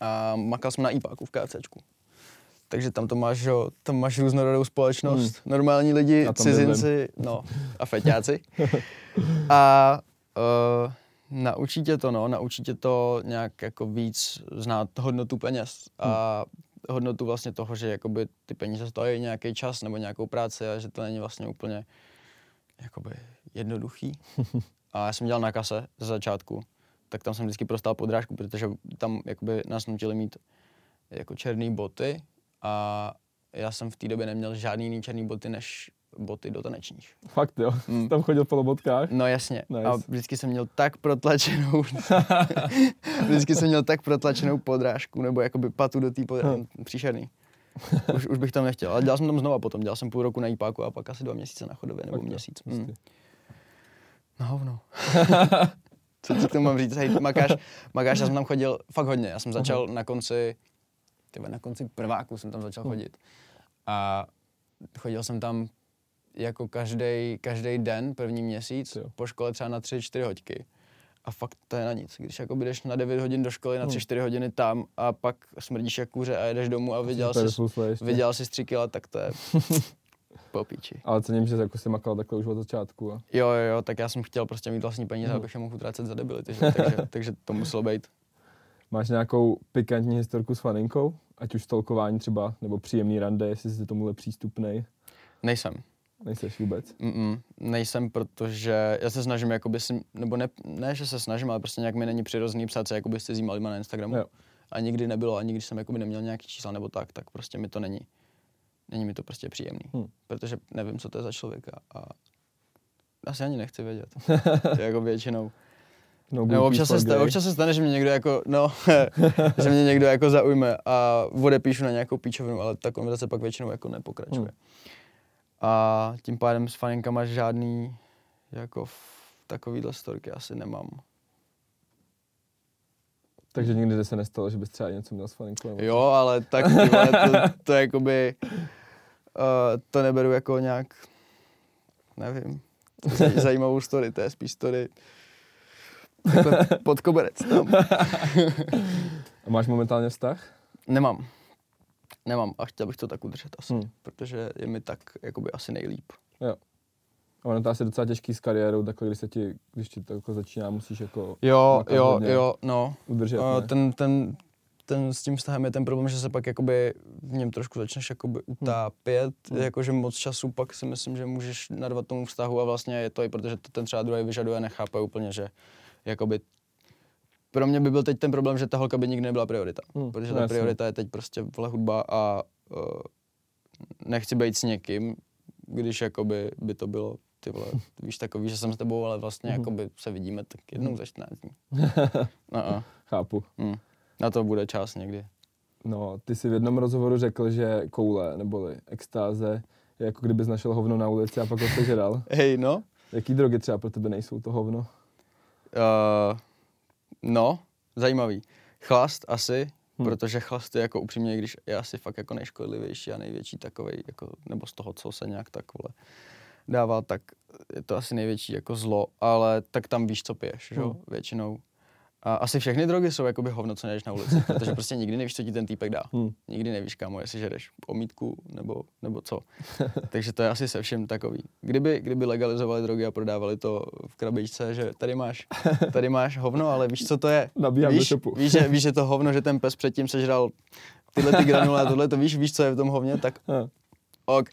A makal jsem na IPáku v KFCčku. Takže tam to máš, jo, tam máš různorodou společnost, normální lidi, cizinci, no a feťáci. A uh, naučí tě to, no, naučí tě to nějak jako víc znát hodnotu peněz a hodnotu vlastně toho, že jakoby ty peníze stojí nějaký čas nebo nějakou práci a že to není vlastně úplně jakoby jednoduchý. A já jsem dělal na kase ze začátku, tak tam jsem vždycky prostál podrážku, protože tam jakoby nás nutili mít jako černé boty a já jsem v té době neměl žádný jiný černý boty než boty do tanečních. Fakt jo, Mm. tam chodil po lobotkách? No jasně. Nice. A vždycky jsem měl tak protlačenou, vždycky jsem měl tak protlačenou podrážku, nebo jakoby patu do té podrážky. Příšerný. Už, už bych tam nechtěl, ale dělal jsem tam znova potom. Dělal jsem půl roku na IPáku a pak asi dva měsíce na chodově, nebo Fakt jo, měsíc. hustý. Mm. Na hovno. Co ti k tomu mám říct? Hej, makáš, makáš, já jsem tam chodil fakt hodně. Já jsem začal na konci, tyhle, na konci prváku jsem tam začal chodit. A chodil jsem tam jako každý každý den, první měsíc, Jo. po škole třeba na 3-4 hoďky. A fakt to je na nic. Když jako jdeš na 9 hodin do školy, na 3-4 hodiny tam a pak smrdíš jak kůře a jedeš domů a vydělal jsi, vydělal jsi 3 kila, tak to je po píči. Ale cením, že jako jsi makal takhle už od začátku. A... Jo, jo, jo, tak já jsem chtěl prostě mít vlastní peníze, Mhm. abych je mohl utrácet za debility, že? Takže, takže to muselo být. Máš nějakou pikantní historku s faninkou? Ať už stolkování třeba, nebo příjemný rande, jestli jsi tomuhle přístupnej. Nejsem. Nejseš vůbec. Mm-mm, nejsem, protože já se snažím, jakoby si, nebo ne, ne, že se snažím, ale prostě nějak mi není přirozený psát se jakoby s cizíma lidma na Instagramu. Jo. A nikdy nebylo, ani když jsem jakoby neměl nějaký čísla nebo tak, tak prostě mi to není. Není mi to prostě příjemný, Hm. protože nevím, co to je za člověka a asi ani nechci vědět. jako většinou. No, No, občas, se stane, občas se stane, že mě někdo jako, no, že mě někdo jako zaujme a odepíšu na nějakou píčovinu, ale ta konverzace pak většinou jako nepokračuje. Hmm. A tím pádem s faninkama žádný jako takovýhle storky asi nemám. Takže nikdy se nestalo, že bys třeba něco měl s faninkou. nebo- Jo, ale tak to, to jakoby, uh, to neberu jako nějak, nevím, zaj- zajímavou story, to je spíš story takhle pod koberec tam. A máš momentálně vztah? Nemám. Nemám a chtěl bych to tak udržet asi, Hmm. protože je mi tak jakoby asi nejlíp. Jo. A ono to asi docela těžký s kariérou, takhle, když, se ti, když ti to jako začíná, musíš jako Jo, jo, jo, no. udržet. Uh, ne? ten, ten, ten s tím vztahem je ten problém, že se pak jakoby v něm trošku začneš jakoby utápět, Hmm. jakože moc času pak si myslím, že můžeš narvat tomu vztahu a vlastně je to i protože to ten třeba druhý vyžaduje, nechápe úplně, že jakoby pro mě by byl teď ten problém, že ta holka by nikdy nebyla priorita. Hmm, protože ta jasně. priorita je teď prostě vole hudba a uh, nechci být s někým, když jakoby by to bylo ty vole, víš takový, že jsem s tebou, ale vlastně Mhm. jakoby se vidíme tak jednou za 14 dní. No, a, Chápu. hm. Na to bude čas někdy. No, ty jsi v jednom rozhovoru řekl, že koule neboli extáze je jako kdybys našel hovno na ulici a pak ho sežral. Hej, no. Jaký drogy třeba pro tebe nejsou to hovno? Uh, no, zajímavý. Chlast asi, Hmm. protože chlast je jako upřímně, když je asi fakt jako nejškodlivější a největší takovej, jako, nebo z toho, co se nějak tak vole, dává, tak je to asi největší jako zlo, ale tak tam víš, co piješ, že? jo, Hmm. většinou. A asi všechny drogy jsou jakoby hovno, co nejdeš na ulici, protože prostě nikdy nevíš, co ti ten týpek dá. Hmm. Nikdy nevíš, kámo, jestli žereš omítku nebo, nebo co. Takže to je asi se všem takový. Kdyby, kdyby legalizovali drogy a prodávali to v krabičce, že tady máš, tady máš hovno, ale víš, co to je? Nabíhám do víš, shopu. víš, že, víš, že to hovno, že ten pes předtím sežral tyhle ty granule a tohle, to víš, víš, co je v tom hovně, tak Ha. ok.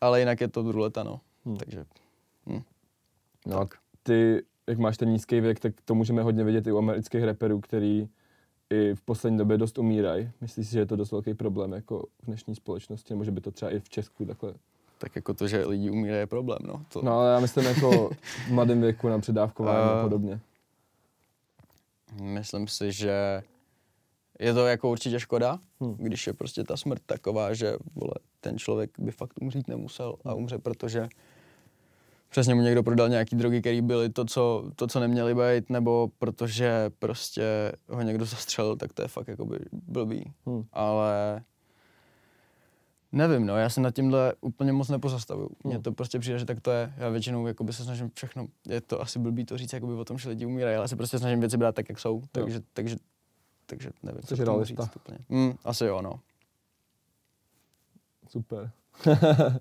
Ale jinak je to ruleta, no. Hmm. Takže No a tak. ty, jak máš ten nízký věk, tak to můžeme hodně vidět i u amerických reperů, který i v poslední době dost umírají. Myslíš si, že je to dost velký problém jako v dnešní společnosti, nebo že by to třeba i v Česku takhle? tak jako to, že lidi umírají, je problém, no. To, No ale já myslím jako v mladém věku na předávkování a Eh, podobně. Myslím si, že je to jako určitě škoda, Hmm. hmm. když je prostě ta smrt taková, že vole, ten člověk by fakt umřít nemusel a umře, protože přesně mu někdo prodal nějaký drogy, které byly to co, to, co neměly být, nebo protože prostě ho někdo zastřelil, tak to je fakt jakoby blbý. Hmm. Ale nevím, no, já se nad tímhle úplně moc nepozastavuju. Mně Hmm. to prostě přijde, že tak to je. Já většinou jakoby se snažím všechno, je to asi blbý to říct jakoby o tom, že lidi umírají, ale se prostě snažím věci brát tak, jak jsou, takže, takže, takže nevím, Jsi co tomu říct úplně. Mm, asi jo, no. Super.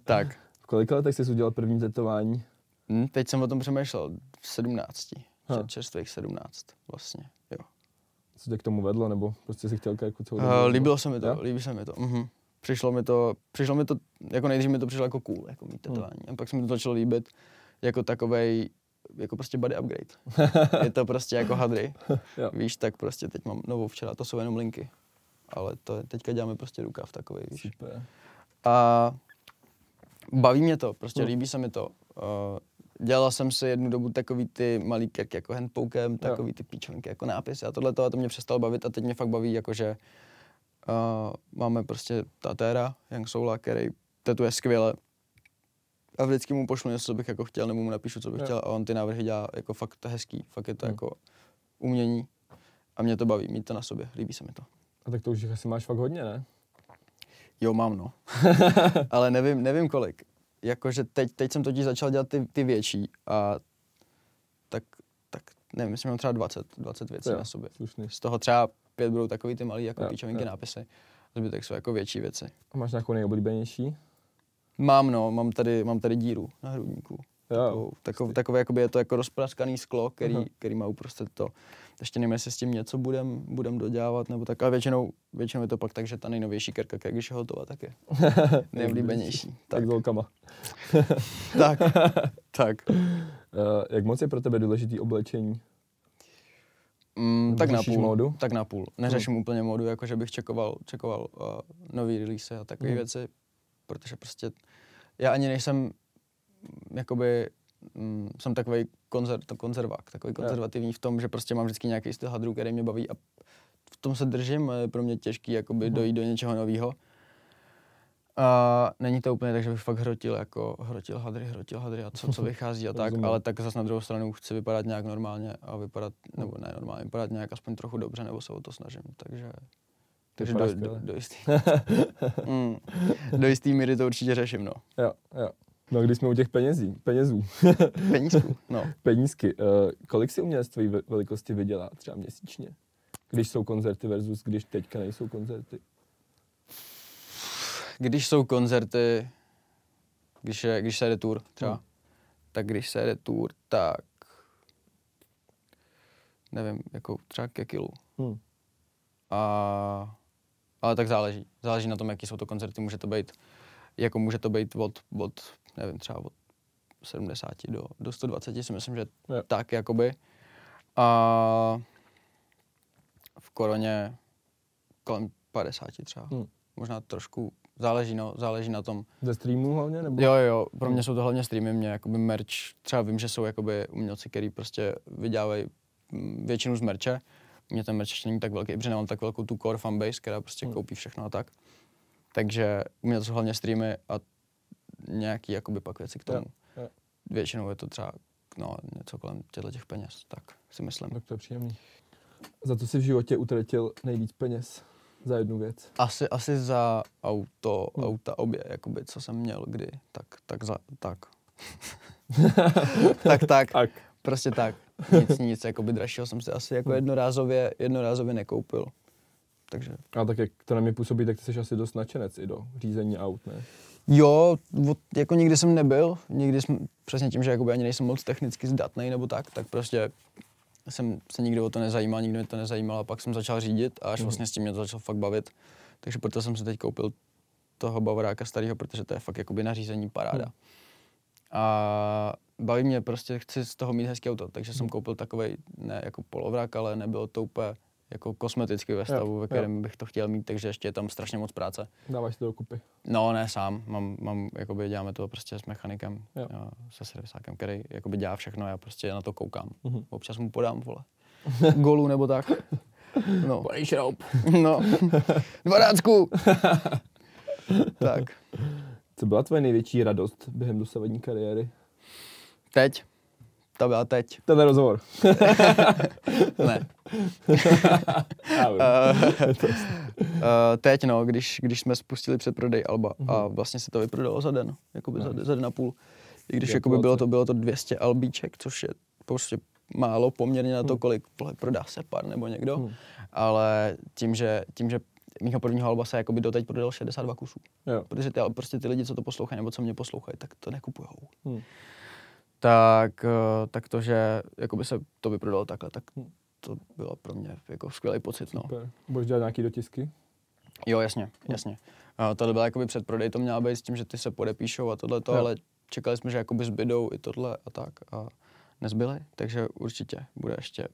Tak, V kolika letech jsi udělal první tetování? Hm, teď jsem o tom přemýšlel v 17, Ha. čerstvých 17 vlastně, jo. Co tě k tomu vedlo, nebo prostě si chtěl jako celou dobu? Uh, líbilo se mi to, Jo? líbí se mi to. Mhm. Přišlo mi to, přišlo mi to, jako nejdřív mi to přišlo jako cool, jako Hmm. mít tetování. A pak se mi to začalo líbit jako takovej, jako prostě body upgrade. Je to prostě jako hadry. Jo. Víš, tak prostě teď mám novou včera, to jsou jenom linky. Ale to je, teďka děláme prostě rukáv takovej, víš. Super. A baví mě to, prostě Hmm. líbí se mi to. Uh, dělal jsem si jednu dobu takový ty malý kerky jako handpokem, takový ty píčovinky jako nápisy a tohle a to mě přestalo bavit a teď mě fakt baví jakože uh, máme prostě tatéra, Young Soula, který tetuje skvěle a vždycky mu pošlu něco, co bych jako chtěl, nebo mu napíšu, co bych Jo. chtěl a on ty návrhy dělá jako fakt hezký, fakt je to Hmm. jako umění a mě to baví, mít to na sobě, líbí se mi to. A tak to už asi máš fakt hodně, ne? Jo, mám no. Ale nevím, nevím kolik. Jakože teď, teď jsem totiž začal dělat ty, ty větší a tak, tak nevím, myslím, že mám třeba 20, 20 věcí Jo, na sobě. Slušný. Z toho třeba pět budou takový ty malý jako Jo, píčovinky jo. nápisy. Zbytek jsou jako větší věci. A máš nějakou nejoblíbenější? Mám no, mám tady, mám tady díru na hrudníku. Jo. Takovou, takovou, takové, jakoby je to jako rozpraskaný sklo, který, který má uprostřed to. Ještě nevím, jestli s tím něco budem, budem dodělávat, nebo tak, ale většinou, většinou je to pak tak, že ta nejnovější kerka, když je hotová, tak je nejoblíbenější. Tak s holkama. tak, tak. Uh, jak moc je pro tebe důležitý oblečení? Mm, tak na půl. módu? Tak na půl. Neřeším úplně módu, jako že bych čekoval, čekoval uh, nový release a takové Hmm. věci, protože prostě já ani nejsem jakoby mm, jsem takový konzer, konzervák, takový konzervativní v tom, že prostě mám vždycky nějaký styl hadru, který mě baví a v tom se držím je pro mě těžký jakoby Mhm. dojít do něčeho nového. A není to úplně tak, že bych fakt hrotil, jako hrotil hadry, hrotil hadry a co, co vychází a tak, ale tak zase na druhou stranu chci vypadat nějak normálně a vypadat, nebo ne normálně, vypadat nějak aspoň trochu dobře, nebo se o to snažím, takže... Takže do, do, do, jistý, mm, do jistý míry to určitě řeším, no. Jo, jo. No, když jsme u těch penězí, penězů, Penízku, no. penízky, uh, kolik si umělec tvojí ve- velikosti vydělá třeba měsíčně? Když jsou koncerty versus když teďka nejsou koncerty. Když jsou koncerty, když, je, když se jede tour třeba, Hmm. tak když se jede tour, tak nevím, jako třeba ke kilu. Hmm. A, ale tak záleží. Záleží na tom, jaký jsou to koncerty. Může to být, jako může to být od, od nevím, třeba od 70 do, do 120, si myslím, že Jo. tak jakoby. A v koroně kolem 50 třeba. Hmm. Možná trošku, záleží, no, záleží na tom. Ze streamů hlavně? Nebo? Jo, jo, pro Hmm. mě jsou to hlavně streamy, mě jakoby merch, třeba vím, že jsou jakoby umělci, který prostě vydělávají mm, většinu z merče. Mě ten merch ještě není tak velký, protože nemám tak velkou tu core fanbase, která prostě Hmm. koupí všechno a tak. Takže u mě to jsou hlavně streamy a nějaký jakoby pak věci k tomu. Jo, jo. Většinou je to třeba no, něco kolem těchto těch peněz, tak si myslím. Tak to je příjemný. Za co jsi v životě utratil nejvíc peněz? Za jednu věc. Asi, asi za auto, Hmm. auta obě, jakoby, co jsem měl kdy, tak, tak za, tak. tak, tak. Tak. prostě tak. Nic, nic, jakoby dražšího jsem si asi jako jednorázově, jednorázově nekoupil. Takže A tak jak to na mě působí, tak ty jsi asi dost nadšenec i do řízení aut, ne? Jo, od, jako nikdy jsem nebyl, nikdy jsem, přesně tím, že jakoby ani nejsem moc technicky zdatný nebo tak, tak prostě jsem se nikdy o to nezajímal, nikdy mě to nezajímalo a pak jsem začal řídit a až vlastně s tím mě to začalo fakt bavit. Takže proto jsem si teď koupil toho Bavoráka starého, protože to je fakt jakoby nařízení paráda. Hmm. A baví mě prostě, chci z toho mít hezký auto, takže jsem koupil takový ne jako polovrak, ale nebylo to úplně jako kosmeticky ve stavu, Jo, ve jo. kterém bych to chtěl mít, takže ještě je tam strašně moc práce. Dáváš to dokupy. No, ne sám, mám, mám jakoby děláme to prostě s mechanikem, Jo. jo. se servisákem, který jakoby dělá všechno, já prostě na to koukám. Mhm. Občas mu podám, vole, golu nebo tak. No, Pojď šroub. no, dvanáctku. tak, Co byla tvoje největší radost během dosavadní kariéry? teď, to byla teď, Tenhle rozhovor. ne. Vím. Uh, teď no, když, když jsme spustili předprodej Alba a vlastně se to vyprodalo za den, jakoby za, za den a půl. I když jakoby bylo to, bylo to 200 albíček, což je prostě málo poměrně na to, kolik vole, prodá se pár nebo někdo, Hmm. ale tím, že, tím, že mýho prvního alba se jakoby doteď prodalo 62 kusů. Jo. Protože ty, prostě ty lidi, co to poslouchají nebo co mě poslouchají, tak to nekupujou. Hmm. Tak, eh, tak to, že jakoby se to vyprodalo takhle, tak. To bylo pro mě jako skvělý pocit. No. Super. Budeš dělat nějaký dotisky? Jo, jasně, jasně. Uh, tohle byl jakoby předprodej, to měla být s tím, že ty se podepíšou a tohle to, ale čekali jsme, že jakoby zbydou i tohle a tak a nezbyly, takže určitě bude ještě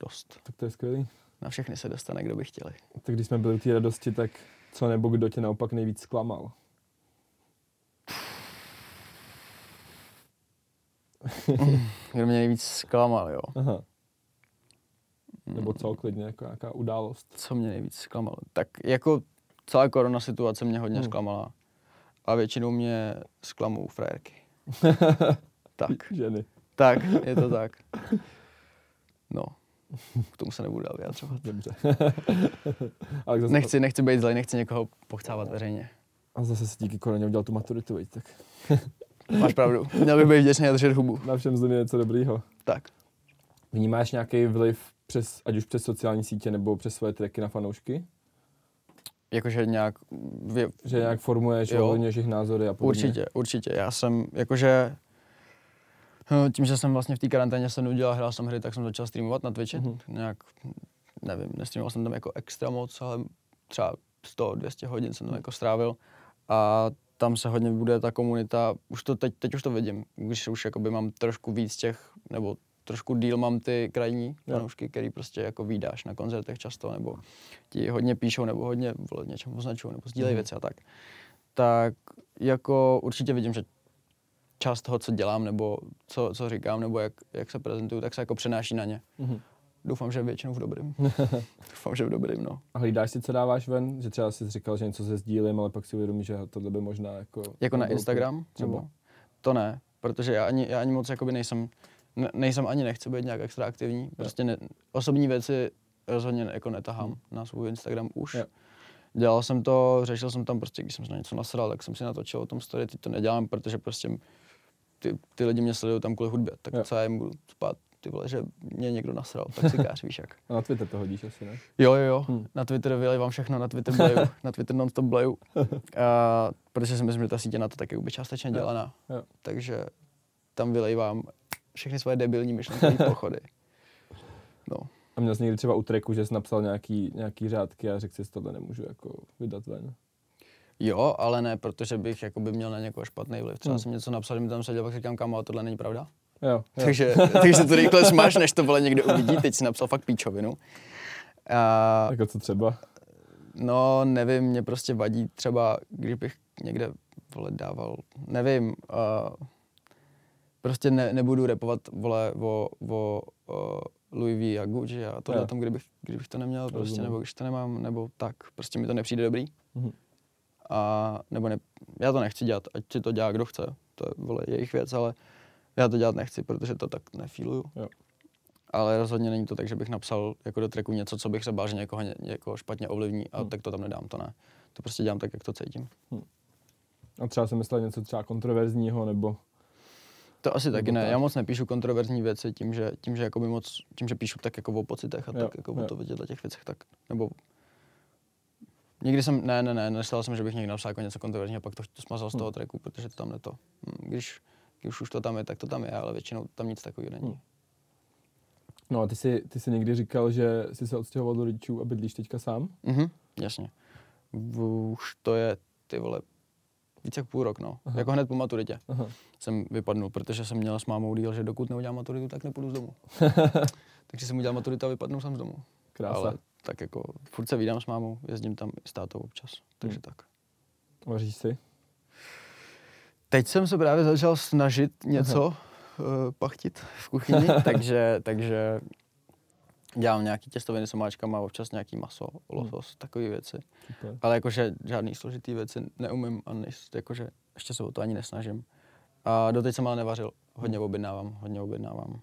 dost. Tak to je skvělý. Na všechny se dostane, kdo by chtěli. Tak když jsme byli u té radosti, tak co nebo kdo tě naopak nejvíc zklamal? Kdo mě nejvíc zklamal, jo. Aha. Nebo co, klidně, jako nějaká událost. Co mě nejvíc zklamalo? Tak jako celá korona situace mě hodně Hmm. zklamala. A většinou mě zklamou frajerky. tak, Ženy. tak, je to tak. No, k tomu se nebudu dál vyjadřovat. Dobře. Ale zase, Nechci, nechci být zlej, nechci někoho pochcávat veřejně. A zase si díky koroně udělal tu maturitu, veď, tak Máš pravdu. Měl bych být vděčný a držet hubu. na všem zemi je něco dobrýho. Tak. Vnímáš nějaký vliv přes, ať už přes sociální sítě nebo přes svoje tracky na fanoušky? Jakože nějak... Vě... Že nějak formuješ, ovlivňuješ jejich názory a podobně? Určitě, určitě. Já jsem, jakože... no, Tím, že jsem vlastně v té karanténě se nudil a hrál jsem hry, tak jsem začal streamovat na Twitchi. Mhm. Nějak, nevím, nestreamoval jsem tam jako extra moc, ale třeba 100-200 hodin Mhm. jsem tam jako strávil. A tam se hodně bude ta komunita, už to teď, teď už to vidím, když už jakoby mám trošku víc těch, nebo trošku díl mám ty krajní fanoušky, který prostě jako výdáš na koncertech často, nebo ti hodně píšou, nebo hodně vole, něčem označují, nebo sdílejí Mhm. věci a tak. Tak jako určitě vidím, že část toho, co dělám, nebo co, co říkám, nebo jak, jak se prezentuju, tak se jako přenáší na ně. Mhm. Doufám, že většinou v dobrým. Doufám, že v dobrým, no. A hlídáš si, co dáváš ven? Že třeba jsi říkal, že něco se sdílím, ale pak si uvědomíš, že tohle by možná jako... Jako na Instagram? třeba. Nebo? To ne, protože já ani, já ani moc jakoby nejsem, ne, nejsem ani nechci být nějak extra aktivní. Prostě ne, osobní věci rozhodně jako netahám na svůj Instagram už. Jo. Dělal jsem to, řešil jsem tam prostě, když jsem se na něco nasral, tak jsem si natočil o tom story, teď to nedělám, protože prostě ty, ty lidi mě sledují tam kvůli hudbě, tak Jo. co já jim budu spát, ty vole, že mě někdo nasral, tak si kář, víš jak. A na Twitter to hodíš asi, ne? Jo, jo, jo. Hmm. Na Twitter vylejvám všechno, na Twitter bleju, na Twitter non-stop bleju. A, protože si myslím, že ta sítě na to taky by částečně Jo. dělaná. Jo. Takže tam vylejvám všechny svoje debilní myšlenkové pochody. No. A měl jsi někdy třeba u tracku, že jsi napsal nějaký, nějaký řádky a řekl si, že tohle nemůžu jako vydat ven. Jo, ale ne, protože bych jako by měl na někoho špatný vliv. Třeba Hmm. jsem něco napsal, že mi tam seděl, pak říkám, ale tohle není pravda. Jo, jo. Takže, takže to rychle smaž, než to vole někdo uvidí. Teď si napsal fakt píčovinu. A, Jako co třeba? No, nevím, mě prostě vadí třeba, když bych někde vole dával, nevím, uh, prostě ne, nebudu repovat vole o, o, o Louis V a Gucci a tohle Jo. tam, kdybych, kdybych to neměl prostě, Rozumím. nebo když to nemám, nebo tak, prostě mi to nepřijde dobrý. Mhm. A, nebo ne, já to nechci dělat, ať si to dělá kdo chce, to je vole jejich věc, ale já to dělat nechci, protože to tak nefíluju. Jo. Ale rozhodně není to tak, že bych napsal jako do tracku něco, co bych se bál, že někoho, ně, někoho špatně ovlivní a Hmm. tak to tam nedám, to ne. To prostě dělám tak, jak to cítím. A třeba jsem myslel něco třeba kontroverzního, nebo To asi taky ne. Já moc nepíšu kontroverzní věci tím, že, tím, že, jakoby moc, tím, že píšu tak jako o pocitech a Jo, tak jako jo. o to vidět na těch věcech, tak nebo Nikdy jsem, ne, ne, ne, neslyšel jsem, že bych někdy napsal jako něco kontroverzního, pak to smazal z toho Hmm. tracku, protože to tam ne to. Hm, Když, když už to tam je, tak to tam je, ale většinou tam nic takového není. Hmm. No a ty jsi, ty jsi někdy říkal, že jsi se odstěhoval do rodičů a bydlíš teďka sám? Mhm, jasně. Už to je, ty vole, více jak půl rok, no. Aha. Jako hned po maturitě Aha. jsem vypadnul, protože jsem měl s mámou díl, že dokud neudělám maturitu, tak nepůjdu z domu. Takže jsem udělal maturitu a vypadnul jsem z domu. Krása. Ale tak jako furt se vídám s mámou, jezdím tam i s tátou občas, takže Hmm. tak. Vaříš si? Teď jsem se právě začal snažit něco uh, pachtit v kuchyni, takže, takže dělám nějaký těstoviny s omáčkama, občas nějaký maso, losos, takové věci. Super. Ale jakože žádný složitý věci neumím a jakože ještě se o to ani nesnažím. A doteď jsem ale nevařil. Hodně objednávám, hodně objednávám.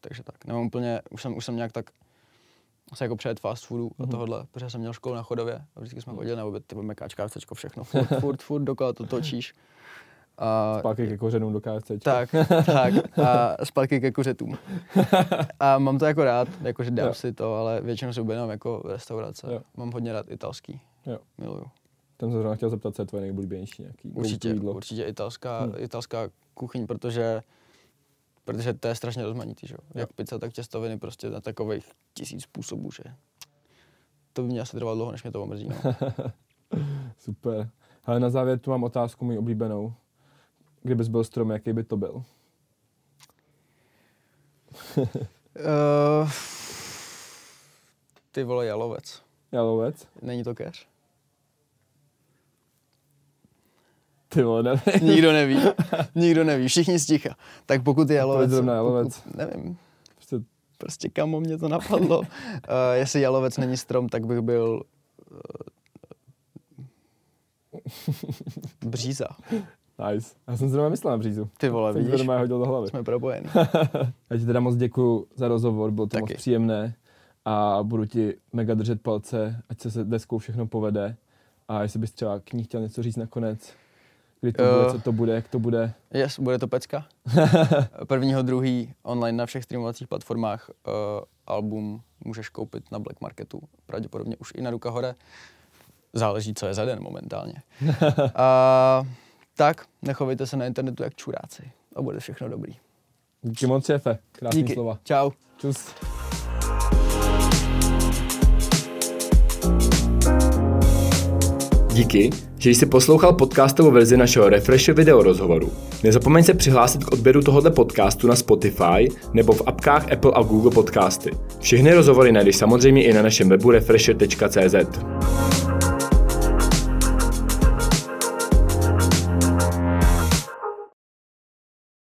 Takže tak. Nemám úplně, už jsem, už jsem nějak tak se jako přejet fast foodu a Mhm. tohle, protože jsem měl školu na chodově a vždycky jsme chodili na oběd, ty KFCčko, všechno, furt, furt, furt dokola to točíš. A, Zpátky ke kořenům do KFC. tak, tak. A zpátky ke kuřetům. A mám to jako rád, jakože dám Jo. si to, ale většinou si objednám jako restaurace. Jo. Mám hodně rád italský. Jo. Miluju. Tam se zrovna chtěl zeptat, co je tvoje nejoblíbenější nějaký Určitě, jídlo. určitě italská, Hmm. italská kuchyň, protože protože to je strašně rozmanitý, že? jo? Jak pizza, tak těstoviny prostě na takových tisíc způsobů, že to by mě asi trvalo dlouho, než mě to omrzí. No. Super. Ale na závěr tu mám otázku můj oblíbenou. Kdybys byl strom, jaký by to byl? uh, ty vole jalovec. Jalovec? Není to keř? Ty vole, nevím. Nikdo neví. Nikdo neví. Všichni sticha. Tak pokud je jalovec... Proč zrovna jalovec? Pokud, nevím. Prostě Prostě kamo mě to napadlo. uh, jestli jalovec není strom, tak bych byl uh, bříza. Nice. Já jsem zrovna myslel na břízu. Ty vole, Jsem to vidíš? doma hodil do hlavy. Jsme propojeni. Já ti teda moc děkuji za rozhovor, bylo to Taky. moc příjemné a budu ti mega držet palce, ať se se deskou všechno povede. A jestli bys třeba k ní chtěl něco říct nakonec, kdy to Eh. bude, co to bude, jak to bude. Yes, bude to pecka. Prvního, druhý online na všech streamovacích platformách. Uh, album můžeš koupit na Black Marketu, pravděpodobně už i na Ruka Hore. Záleží, co je za den momentálně. A tak, nechovejte se na internetu jak čuráci a bude všechno dobrý. Díky moc, šéfe. Krásný Díky. slova. Čau. Čus. Díky, že jsi poslouchal podcastovou verzi našeho Refresh video rozhovoru. Nezapomeň se přihlásit k odběru tohoto podcastu na Spotify nebo v apkách Apple a Google Podcasty. Všechny rozhovory najdeš samozřejmě i na našem webu refresher.cz.